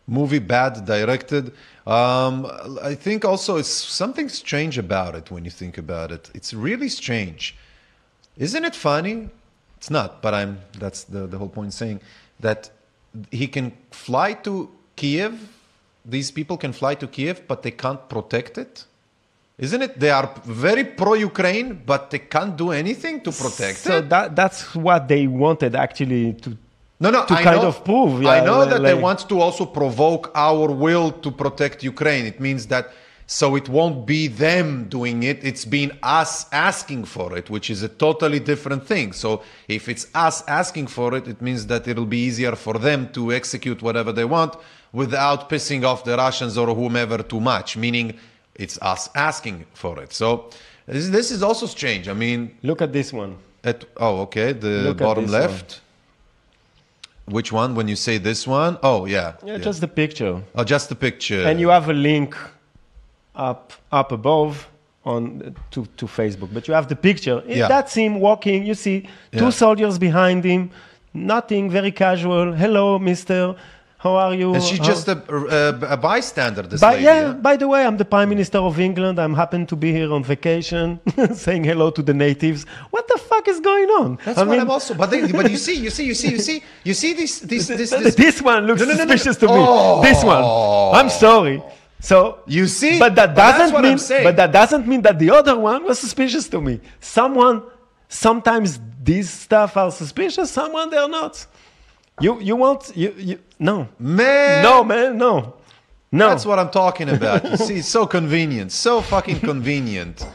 movie bad directed um, i think also it's something strange about it when you think about it it's really strange isn't it funny it's not but i'm that's the, the whole point saying that he can fly to kiev these people can fly to kiev but they can't protect it isn't it they are very pro-ukraine but they can't do anything to protect so it that that's what they wanted actually to No, no, to I kind know, of prove, I yeah, know that they want to also provoke our will to protect Ukraine. It means that so it won't be them doing it, it's been us asking for it, which is a totally different thing. So if it's us asking for it, it means that it'll be easier for them to execute whatever they want without pissing off the Russians or whomever too much, meaning it's us asking for it. So this, this is also strange. I mean, look at this one. at, oh, okay, the Look bottom this one. left. Which one? When you say this one? Oh, yeah. Yeah, just the picture. oh, just the picture. and you have a link up up above on to, to Facebook. But you have the picture. Yeah. That's him walking. You see two Yeah. soldiers behind him. Nothing very casual. Hello, Mister. How are you? and she's just a, a, a bystander, this By, lady. yeah, by the way, I'm the Prime Minister of England. I'm happen to be here on vacation, saying hello to the natives. What the fuck is going on? That's I what mean, I'm also. But, they, but you see, you see, you see, you see, you see this, this, this, this, this. one looks No, no, no, suspicious to me. Oh. This one. I'm sorry. So You see? but that But that's doesn't I'm mean. saying. But that doesn't mean that the other one was suspicious to me. Someone, sometimes these stuff are suspicious. Someone they're not. You you want you you no Man, no man no no. That's what I'm talking about. You see, it's so convenient, so fucking convenient.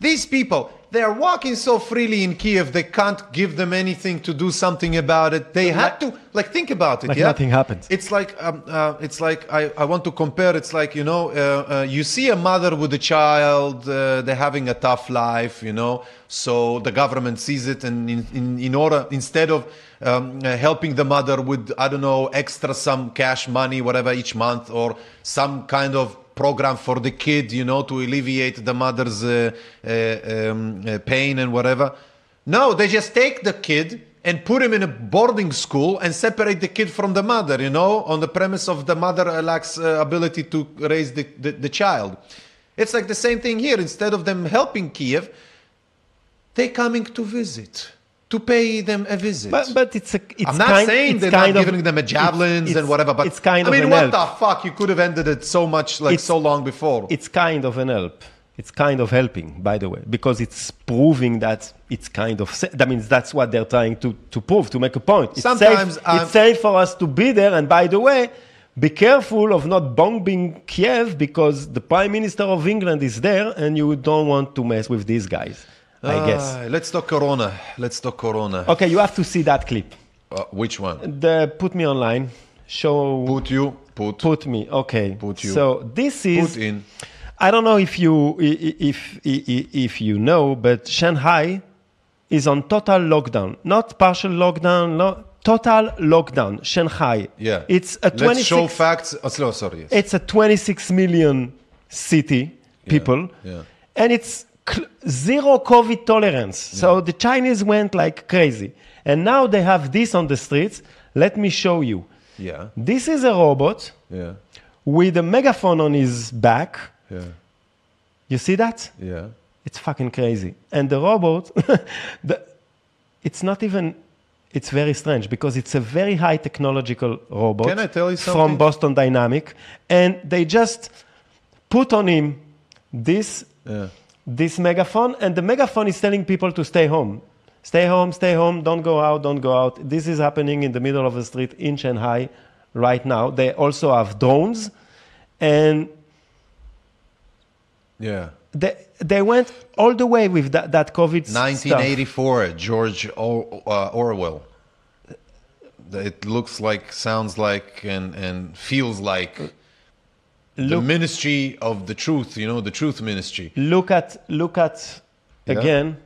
These people, they are walking so freely in Kiev, they can't give them anything to do something about it. They had to, like, think about it. Like yeah? nothing happened. It's like, um, uh, it's like I, I want to compare. It's like you know, uh, uh, you see a mother with a child, uh, they're having a tough life, you know. So the government sees it, and in, in, in order instead of um, helping the mother with I don't know extra some cash money, whatever each month, or some kind of program for the kid, you know, to alleviate the mother's uh, uh, um, uh, pain and whatever. No, they just take the kid and put him in a boarding school and separate the kid from the mother, you know, on the premise of the mother lacks uh, ability to raise the, the, the child. It's like the same thing here. Instead of them helping Kiev, they're coming to visit, to pay them a visit. But but it's a it's I'm not kind, saying they're not of- giving them a javelins and whatever, but it's kind of. I mean, an what help. the fuck? You could have ended it so much, like It's- so long before. it's kind of an help. It's kind of helping, by the way, because it's proving that it's kind of. That means that's what they're trying to, to prove, to make a point. It's Sometimes safe, I'm- it's safe for us to be there. And by the way, be careful of not bombing Kiev because the Prime Minister of England is there, and you don't want to mess with these guys. I guess. Ah, let's talk Corona. Let's talk Corona. Okay, you have to see that clip. Uh, which one? The, put me online. Show. Put you. Put. Put me. Okay. Put you. So this is. Put in. I don't know if you if i- i- if you know, but Shanghai is on total lockdown, not partial lockdown, no, total lockdown. Shanghai. Yeah. It's a Let's show 26. facts. Oh, sorry. Yes. It's a 26 million city people, yeah. and it's zero COVID tolerance. So the Chinese went like crazy, and now they have this on the streets. Let me show you. Yeah. This is a robot Yeah. with a megaphone on his back. Yeah. You see that? Yeah. It's fucking crazy. And the robot, the, it's not even, it's very strange because it's a very high technological robot. Can I tell you something? From? Boston Dynamic. And they just put on him this, Yeah. This megaphone, and the megaphone is telling people to stay home. Stay home, stay home, don't go out, don't go out. This is happening in the middle of the street in Shanghai right now. They also have drones, and Yeah. they, they went all the way with that, that COVID stuff. 1984, George o- uh, Orwell. It looks like, sounds like, and, and feels like the ministry of the truth, you know, the truth ministry. look at look at Yeah. again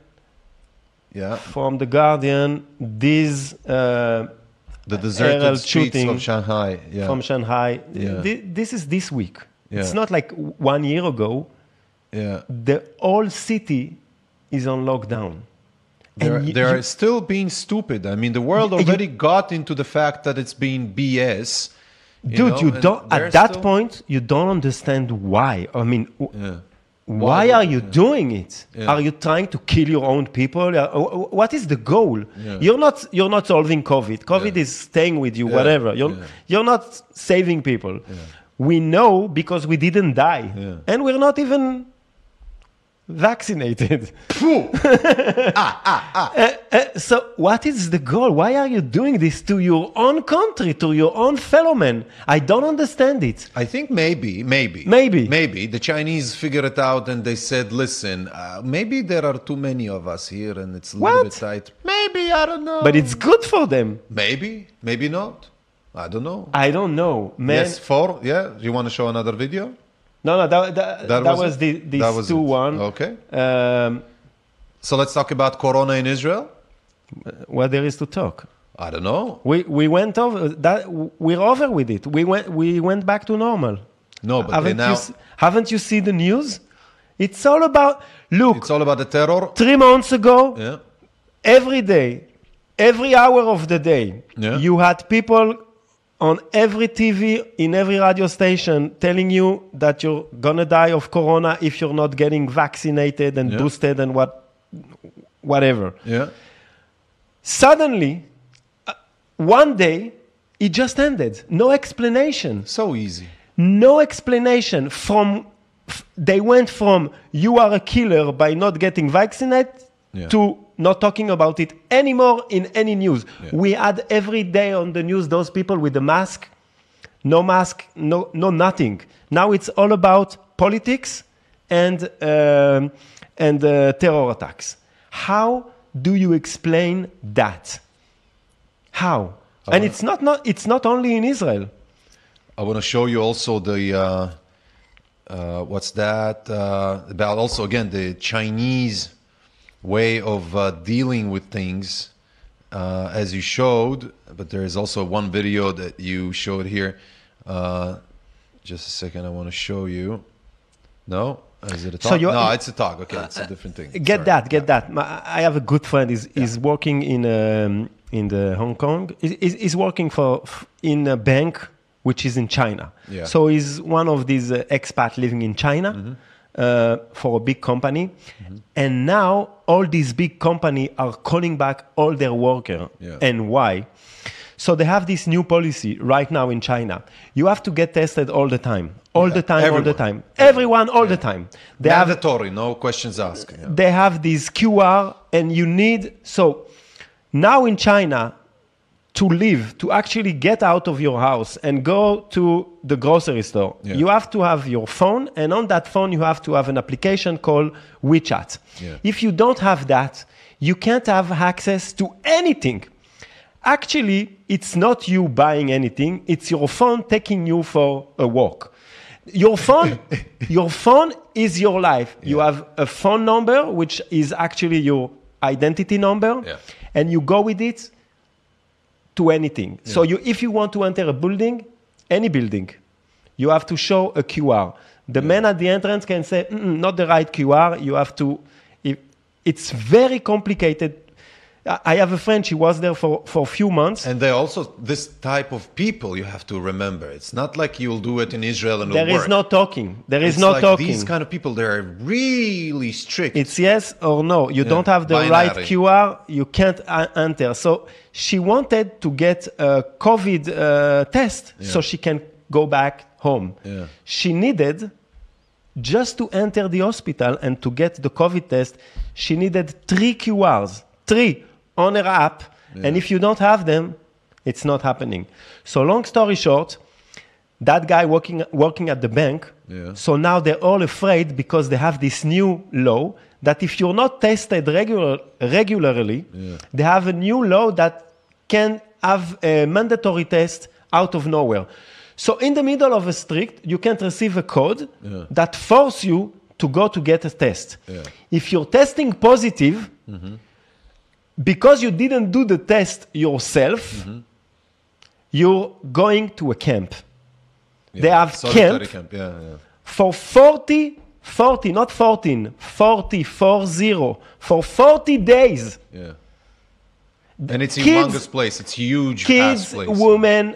Yeah, from the Guardian. These uh, the deserted Aerial streets shooting of Shanghai. Yeah, from Shanghai. Yeah. Thi- This is this week. It's not like one year ago. yeah. The whole city is on lockdown. They're, you- they're you- still being stupid. I mean, the world you- already got into the fact that it's being BS. Dude, know, you and don't. At that still- point, you don't understand why. I mean, Yeah. why Why- are you doing it? Yeah. Are you trying to kill your own people? Uh, What is the goal? Yeah. You're not. You're not solving COVID. COVID Yeah. is staying with you. Yeah. Whatever. You're. Yeah. You're not saving people. We know because we didn't die, Yeah. and we're not even vaccinated. Uh, uh, so, what is the goal? Why are you doing this to your own country, to your own fellow man? I don't understand it. I think maybe, maybe, Maybe. maybe the Chinese figured it out and they said, "Listen, uh, maybe there are too many of us here and it's a little What? bit tight. Maybe I don't know, But it's good for them. maybe, maybe not. I don't know. I don't know, man. Yes, four. Yeah, you want to show another video? No, no, that, that, that, was was, it? the these That was two it. one. Okay. Um, So let's talk about Corona in Israel. what there is to talk? I don't know. We we went over that. We're over with it. We went we went back to normal. No, but haven't now you haven't you seen the news? It's all about look. it's all about the terror. three months ago, Yeah. every day, every hour of the day, Yeah. you had people on every TV, in every radio station, telling you that you're gonna die of corona if you're not getting vaccinated and Yeah. boosted and what, whatever. Yeah. Suddenly, uh, one day, it just ended. No explanation So easy. no explanation from f- they went from you are a killer by not getting vaccinated Yeah. to not talking about it anymore in any news. Yeah. we had every day on the news those people with the mask no mask no no nothing. Now it's all about politics and um, and uh, terror attacks. How do you explain that? How? And it's not, not it's not only in israel. I want to show you also the uh, uh, what's that uh, about also again the Chinese way of uh, dealing with things uh, as you showed, but there is also one video that you showed here. Uh, just a second, I want to show you. No, is it a talk? So no, it's a talk. Okay, it's a different thing. Get Sorry. that, get that. My, I have a good friend. He's, he's working in um, in the Hong Kong. He's, he's- he's working for in a bank which is in China. Yeah. So he's one of these uh, expat living in China Mm-hmm. Uh, for a big company, and now all these big company are calling back all their worker. Yeah. And why? So they have this new policy right now in China. You have to get tested all the time, all the time, all the everyone. time. Everyone, all the time. They have Mandatory, no questions asked. Yeah. they have this QR, and you need so now in China to live to actually get out of your house and go to the grocery store. Yeah. You have to have your phone, and on that phone you have to have an application called WeChat. Yeah. If you don't have that, you can't have access to anything. Actually, it's not you buying anything; it's your phone taking you for a walk. Your phone, your phone is your life. You have a phone number, which is actually your identity number, Yeah. and you go with it to anything. So you, if you want to enter a building, any building, you have to show a QR. The man at the entrance can say, "Mm-mm, not the right QR. You have to. It, it's very complicated. I have a friend. She was there for, for a few months. And they also this type of people you have to remember. It's not like you'll do it in Israel and There work. no talking. There is It's no like talking. These kind of people, they're really strict. It's yes or no. You Yeah, don't have the right. QR, you can't uh, enter. So she wanted to get a COVID uh, test so she can go back home. Yeah. She needed just to enter the hospital and to get the COVID test, she needed three QRs, three on her app. And if you don't have them, it's not happening. So long story short, that guy working working at the bank. Yeah. So now they're all afraid because they have this new law that if you're not tested regular, regularly, they have a new law that can have a mandatory test out of nowhere. So in the middle of a strict, you can't receive a code that force you to go to get a test. Yeah. If you're testing positive, because you didn't do the test yourself, mm-hmm. you're going to a camp. They have Solitary camp Yeah, yeah. for 40, 40, not 14, 40, 40, for 40 days. Yeah. And it's a Kids- humongous place. It's huge Kids, place. women,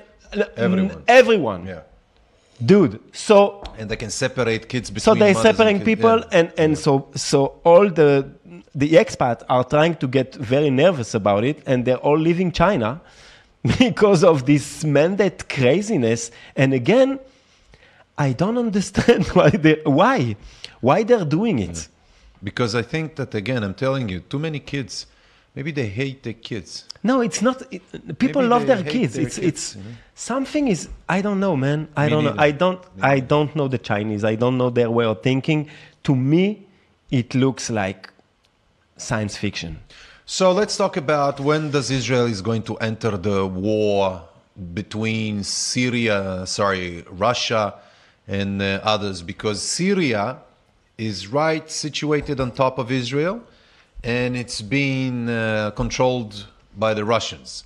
Everyone. everyone. Yeah. Dude, so And they can separate kids between so they're and separating people Yeah. and, and so so all the the expats are trying to get very nervous about it and they're all leaving china because of this mandate craziness and again i don't understand why they why why they're doing it Because I think that again, I'm telling you, too many kids. Maybe they hate their kids. no it's not it, people Maybe love their kids. their it's kids, it's you know? something is i don't know man. I Me don't know. i don't i don't know the chinese. I don't know their way of thinking. To me it looks like science fiction. So let's talk about when does Israel is going to enter the war between Syria, sorry, Russia, and uh, others, because Syria is right situated on top of Israel, and it's being uh, controlled by the Russians,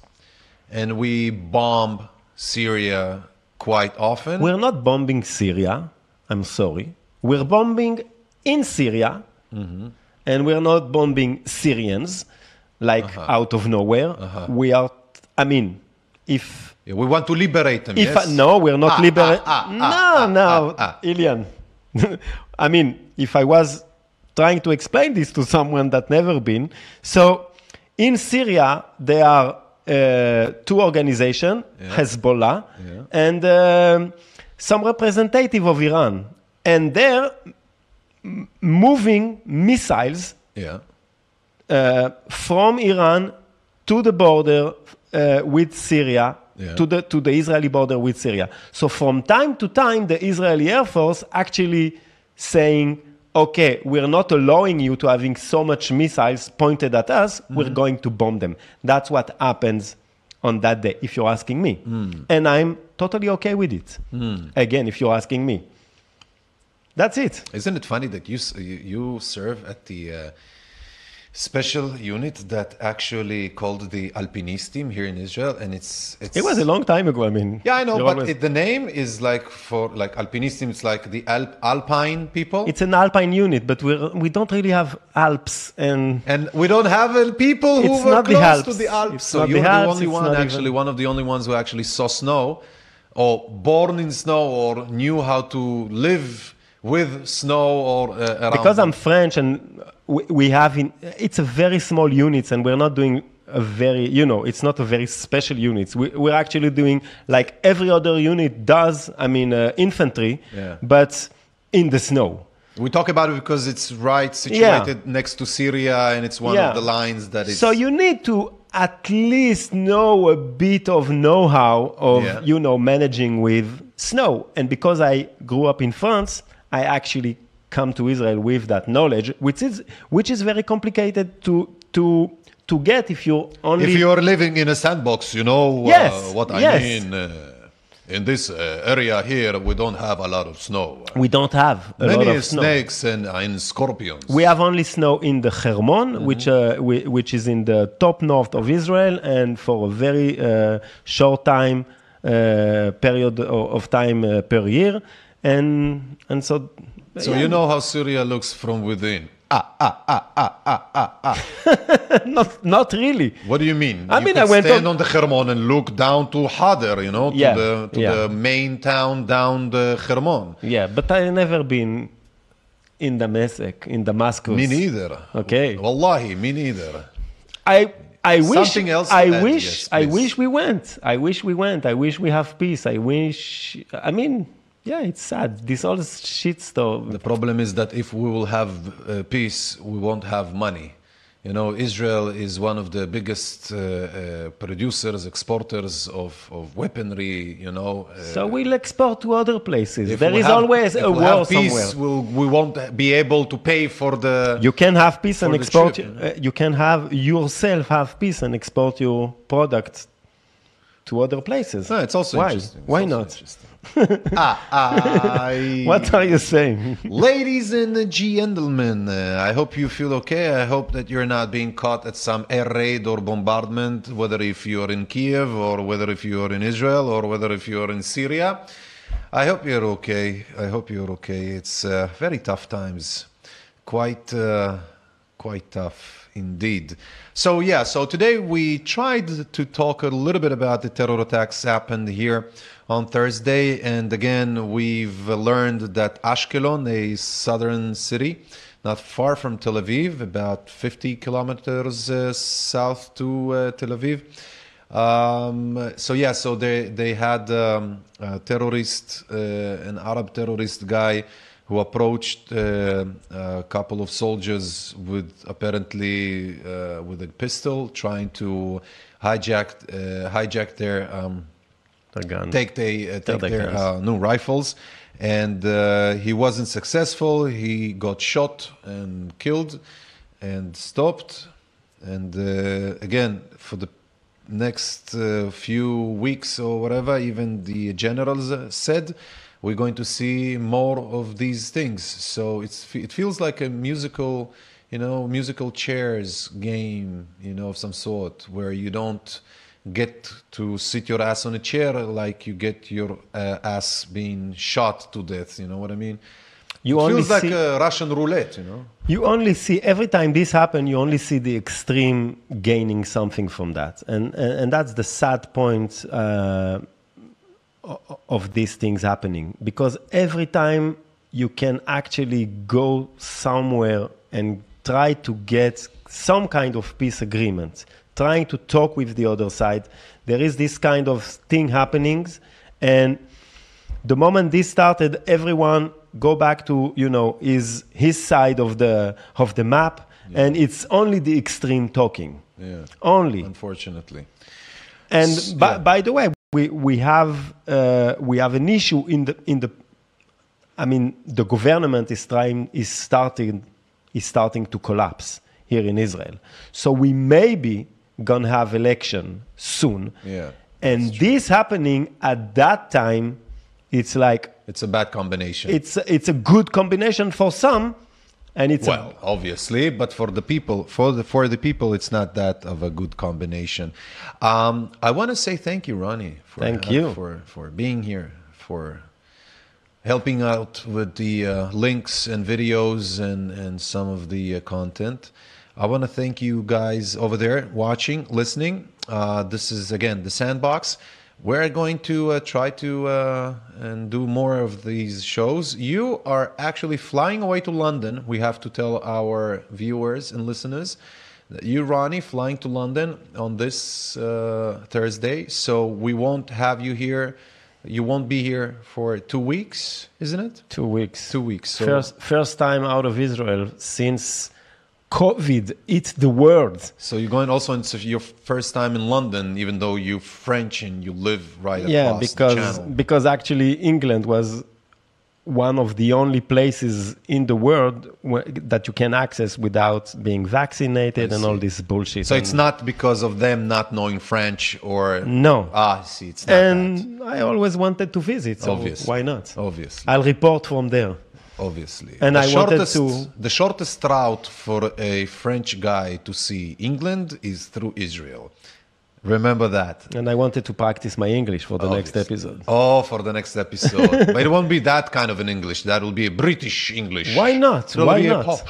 and we bomb Syria quite often. We're not bombing Syria. I'm sorry. We're bombing in Syria, Mm-hmm. and we're not bombing Syrians like Uh-huh. out of nowhere. We are. I mean, if Yeah, we want to liberate them. if yes? I, no, we're not Ah, liberating. ah, ah, no, ah, no, ah, ah. Ilyan. I mean, if I was trying to explain this to someone that never been, so in Syria there are uh, two organizations, Hezbollah Yeah. and um, some representative of Iran, and they're moving missiles Yeah. uh, from Iran to the border uh, with Syria, Yeah. to the to the Israeli border with Syria. So from time to time, the Israeli Air Force actually saying, "Okay, we're not allowing you to having so much missiles pointed at us. We're Mm-hmm. going to bomb them." That's what happens on that day, if you're asking me, Mm. and I'm totally okay with it. Again, if you're asking me, that's it. Isn't it funny that you you you serve at the uh, special unit that actually called the Alpinist team here in Israel, and it's it's. It was a long time ago. I mean, Yeah, I know, but always- it, the name is like for like Alpinist team. It's like the Alp, Alpine people, It's an alpine unit, but we're, we don't really have Alps and and we don't have people who It's were not the close Alps. to the Alps. It's so you're the, Alps, only one, actually, even- one of the only ones who actually saw snow, or born in snow, or knew how to live with snow or uh, around. because them. I'm French and we, we have in, it's a very small units and we're not doing a very you know it's not a very special units. We, we're actually doing like every other unit does. I mean uh, infantry, Yeah. but in the snow. We talk about it because it's right situated next to Syria and it's one Yeah. of the lines that is. So you need to at least know a bit of know-how of Yeah. you know managing with snow. And because I grew up in France, I actually come to Israel with that knowledge, which is which is very complicated to to to get if you only if you're living in a sandbox, you know Yes, uh, what I yes. mean. Uh, in this uh, area here, we don't have a lot of snow. we don't have a lot Many of snow. snakes and, and scorpions. We have only snow in the Hermon, Mm-hmm. which uh, wi- which is in the top north of Israel, and for a very uh, short time uh, period o- of time uh, per year, and and so. so yeah, you know how Syria looks from within. Ah, ah, ah, ah, ah, ah, ah. not not really. What do you mean? I you mean, I went stand on- on the Hermon and look down to Hadar, you know, to Yeah, the to yeah. the main town down the Hermon. Yeah, but I never been in Damascus. In Damascus. Me neither. Okay. Wallahi, me neither. I I wish else I add, wish yes, I wish we went. I wish we went. I wish we have peace. I wish. I mean, yeah, it's sad. This all shit stuff. The problem is that if we will have uh, peace, we won't have money. You know, Israel is one of the biggest uh, uh, producers, exporters of, of weaponry. You know, uh, So we'll export to other places. There have- always if a we war have peace, somewhere. We'll, we won't be able to pay for the. You can have peace and export. trip, you know? uh, you can have yourself have peace and export your product to other places. No, it's also why? interesting. It's Why also not? interesting. ah, I... What are you saying? Ladies and gentlemen, uh, I hope you feel okay. I hope that you're not being caught at some air raid or bombardment, whether if you're in Kiev or whether if you're in Israel or whether if you're in Syria. I hope you're okay. I hope you're okay. It's uh, very tough times. Quite, uh, quite tough indeed. So yeah, so today we tried to talk a little bit about the terror attacks happened here on Thursday, and again we've learned that Ashkelon, a southern city, not far from Tel Aviv, about 50 kilometers uh, south to uh, Tel Aviv. Um, so yeah, so they they had um, a terrorist, uh, an Arab terrorist guy who approached uh, a couple of soldiers with apparently uh, with a pistol, trying to hijack uh, hijack their um, The gun. take they uh, take their their uh, new rifles, and uh, he wasn't successful. He got shot and killed, and stopped. And uh, again, for the next uh, few weeks or whatever, even the generals uh, said we're going to see more of these things. So it's it feels like a musical, you know, musical chairs game, you know, of some sort, where you don't get to sit your ass on a chair like you get your uh, ass being shot to death. You know what I mean? You it only feels like a Russian roulette, you know. You only see every time this happens, you only see the extreme gaining something from that, and and, and that's the sad point uh, of these things happening because every time you can actually go somewhere and try to get some kind of peace agreement, trying to talk with the other side, there is this kind of thing happening, and the moment this started, everyone go back to you know his his side of the of the map, and it's only the extreme talking. Yeah. Only. Unfortunately. And by, yeah. by the way, we we have uh, we have an issue in the in the. I mean, the government is trying is starting is starting to collapse here in Israel. So we may be gonna have election soon. Yeah, And this happening at that time, it's like It's a bad combination. it's it's a good combination for some, and it's well, obviously, but for the people, for the for the people, it's not that of a good combination. Um, I want to say thank you, Ronny. For, Thank you. for for being here, for helping out with the uh, links and videos and and some of the uh, content. I want to thank you guys over there watching, listening. Uh, this is again the sandbox. We're going to uh, try to uh, and do more of these shows. You are actually flying away to London. We have to tell our viewers and listeners that you, Ronny, flying to London on this uh, Thursday. So we won't have you here. You won't be here for two weeks, isn't it? two weeks. Two weeks. So First first time out of Israel since COVID hit the world. So you're going also into your first time in London, even though you're French and you live right yeah because because actually england was one of the only places in the world where, that you can access without being vaccinated and all this bullshit So it's not because of them not knowing French or no ah, I see, it's not that. and i always wanted to visit so Obviously. why not Obviously, i'll report from there obviously. And the I wanted shortest, to- the shortest route for a French guy to see England is through Israel. Remember that. and i wanted to practice my english for the next episode Oh, for the next episode. but it won't be that kind of an English. That will be a British English. why not It'll why not.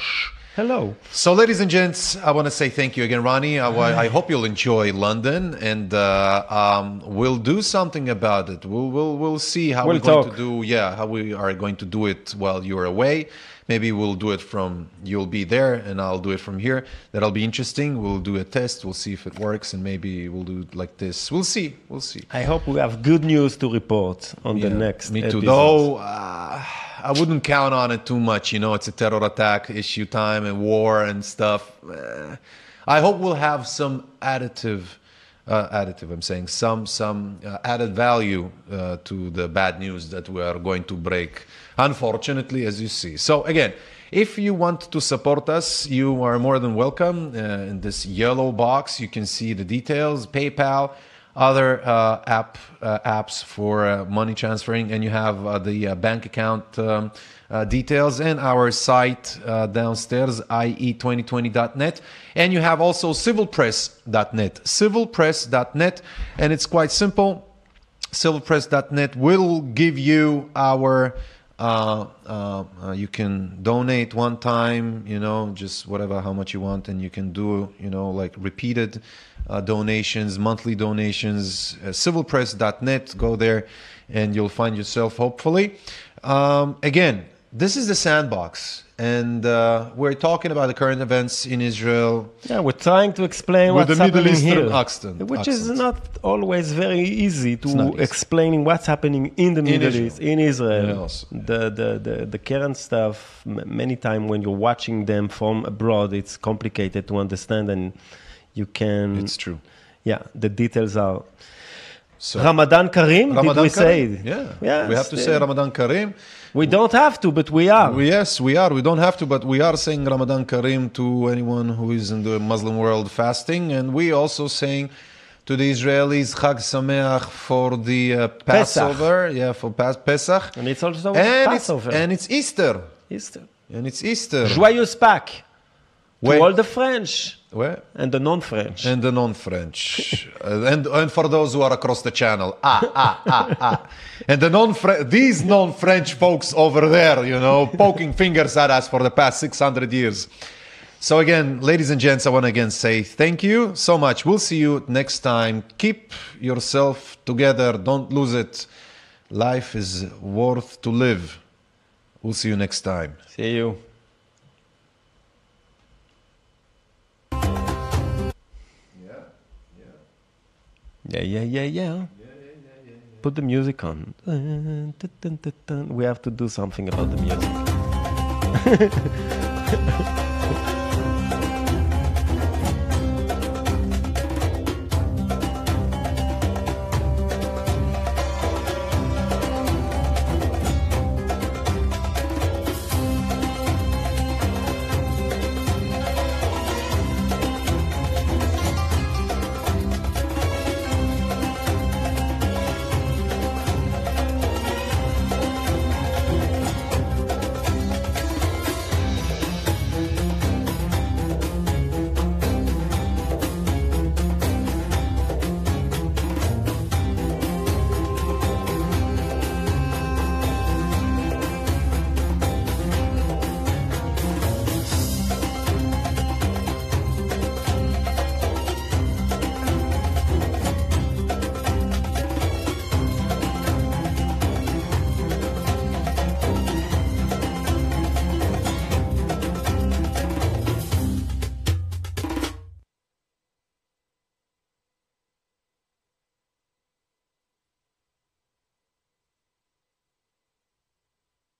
Hello So, ladies and gents, I want to say thank you again, Ronny. I, I hope you'll enjoy London, and uh, um, we'll do something about it. We'll we'll, we'll see how We'll we're going to do. Yeah, how we are going to do it while you're away. Maybe we'll do it from you'll be there, and I'll do it from here. That'll be interesting. We'll do a test. We'll see if it works, and maybe we'll do it like this. We'll see. We'll see. i hope we have good news to report on the Yeah, next Me too. episode. Though uh, I wouldn't count on it too much. You know, it's a terror attack issue time and war and stuff. Eh, I hope we'll have some additive, uh, additive. I'm saying some some uh, added value uh, to the bad news that we are going to break. Unfortunately, as you see. So again. If you want to support us, you are more than welcome. Uh, in this yellow box, you can see the details PayPal, other uh, app uh, apps for uh, money transferring, and you have the bank account um, details and our site downstairs, ie2020.net, and you have also civilpress.net, civilpress.net, and it's quite simple. Civilpress.net will give you our. Uh, uh, you can donate one time, you know, just whatever, how much you want, and you can do, you know, like repeated uh, donations, monthly donations. Uh, civilpress.net, go there, and you'll find yourself, hopefully. Um, again, this is the sandbox, and uh, we're talking about the current events in Israel. Yeah, we're trying to explain With what's the Middle happening Eastern here, accent- which is not always very easy to easy. explaining what's happening in the Middle Israel. East, in Israel. Yes. The, the, the, the current stuff, many times when you're watching them from abroad, it's complicated to understand, and you can. It's true. Yeah, the details are. So, Ramadan Kareem, did Ramadan we say Kareem. it? Yeah. Yeah, we have to say. Ramadan Kareem. We don't have to, but we are. We- Yes, we are. We don't have to, but we are saying Ramadan Kareem to anyone who is in the Muslim world fasting, and we also saying to the Israelis Chag Sameach for the uh, Passover, yeah, for Pas- Pesach, and it's also and Passover. it's and it's Easter, Easter. and it's Easter. Joyeuse Pâques to all the French Where? and the non-French. And the non-French, Uh, and and for those who are across the channel, ah ah ah ah, and the non-French, these non-French folks over there, you know, poking fingers at us for the past six hundred years. So again, ladies and gents, I want to again say thank you so much. We'll see you next time. Keep yourself together. Don't lose it. Life is worth to live. We'll see you next time. See you. Yeah, yeah, yeah, yeah. Put the music on. We have to do something about the music.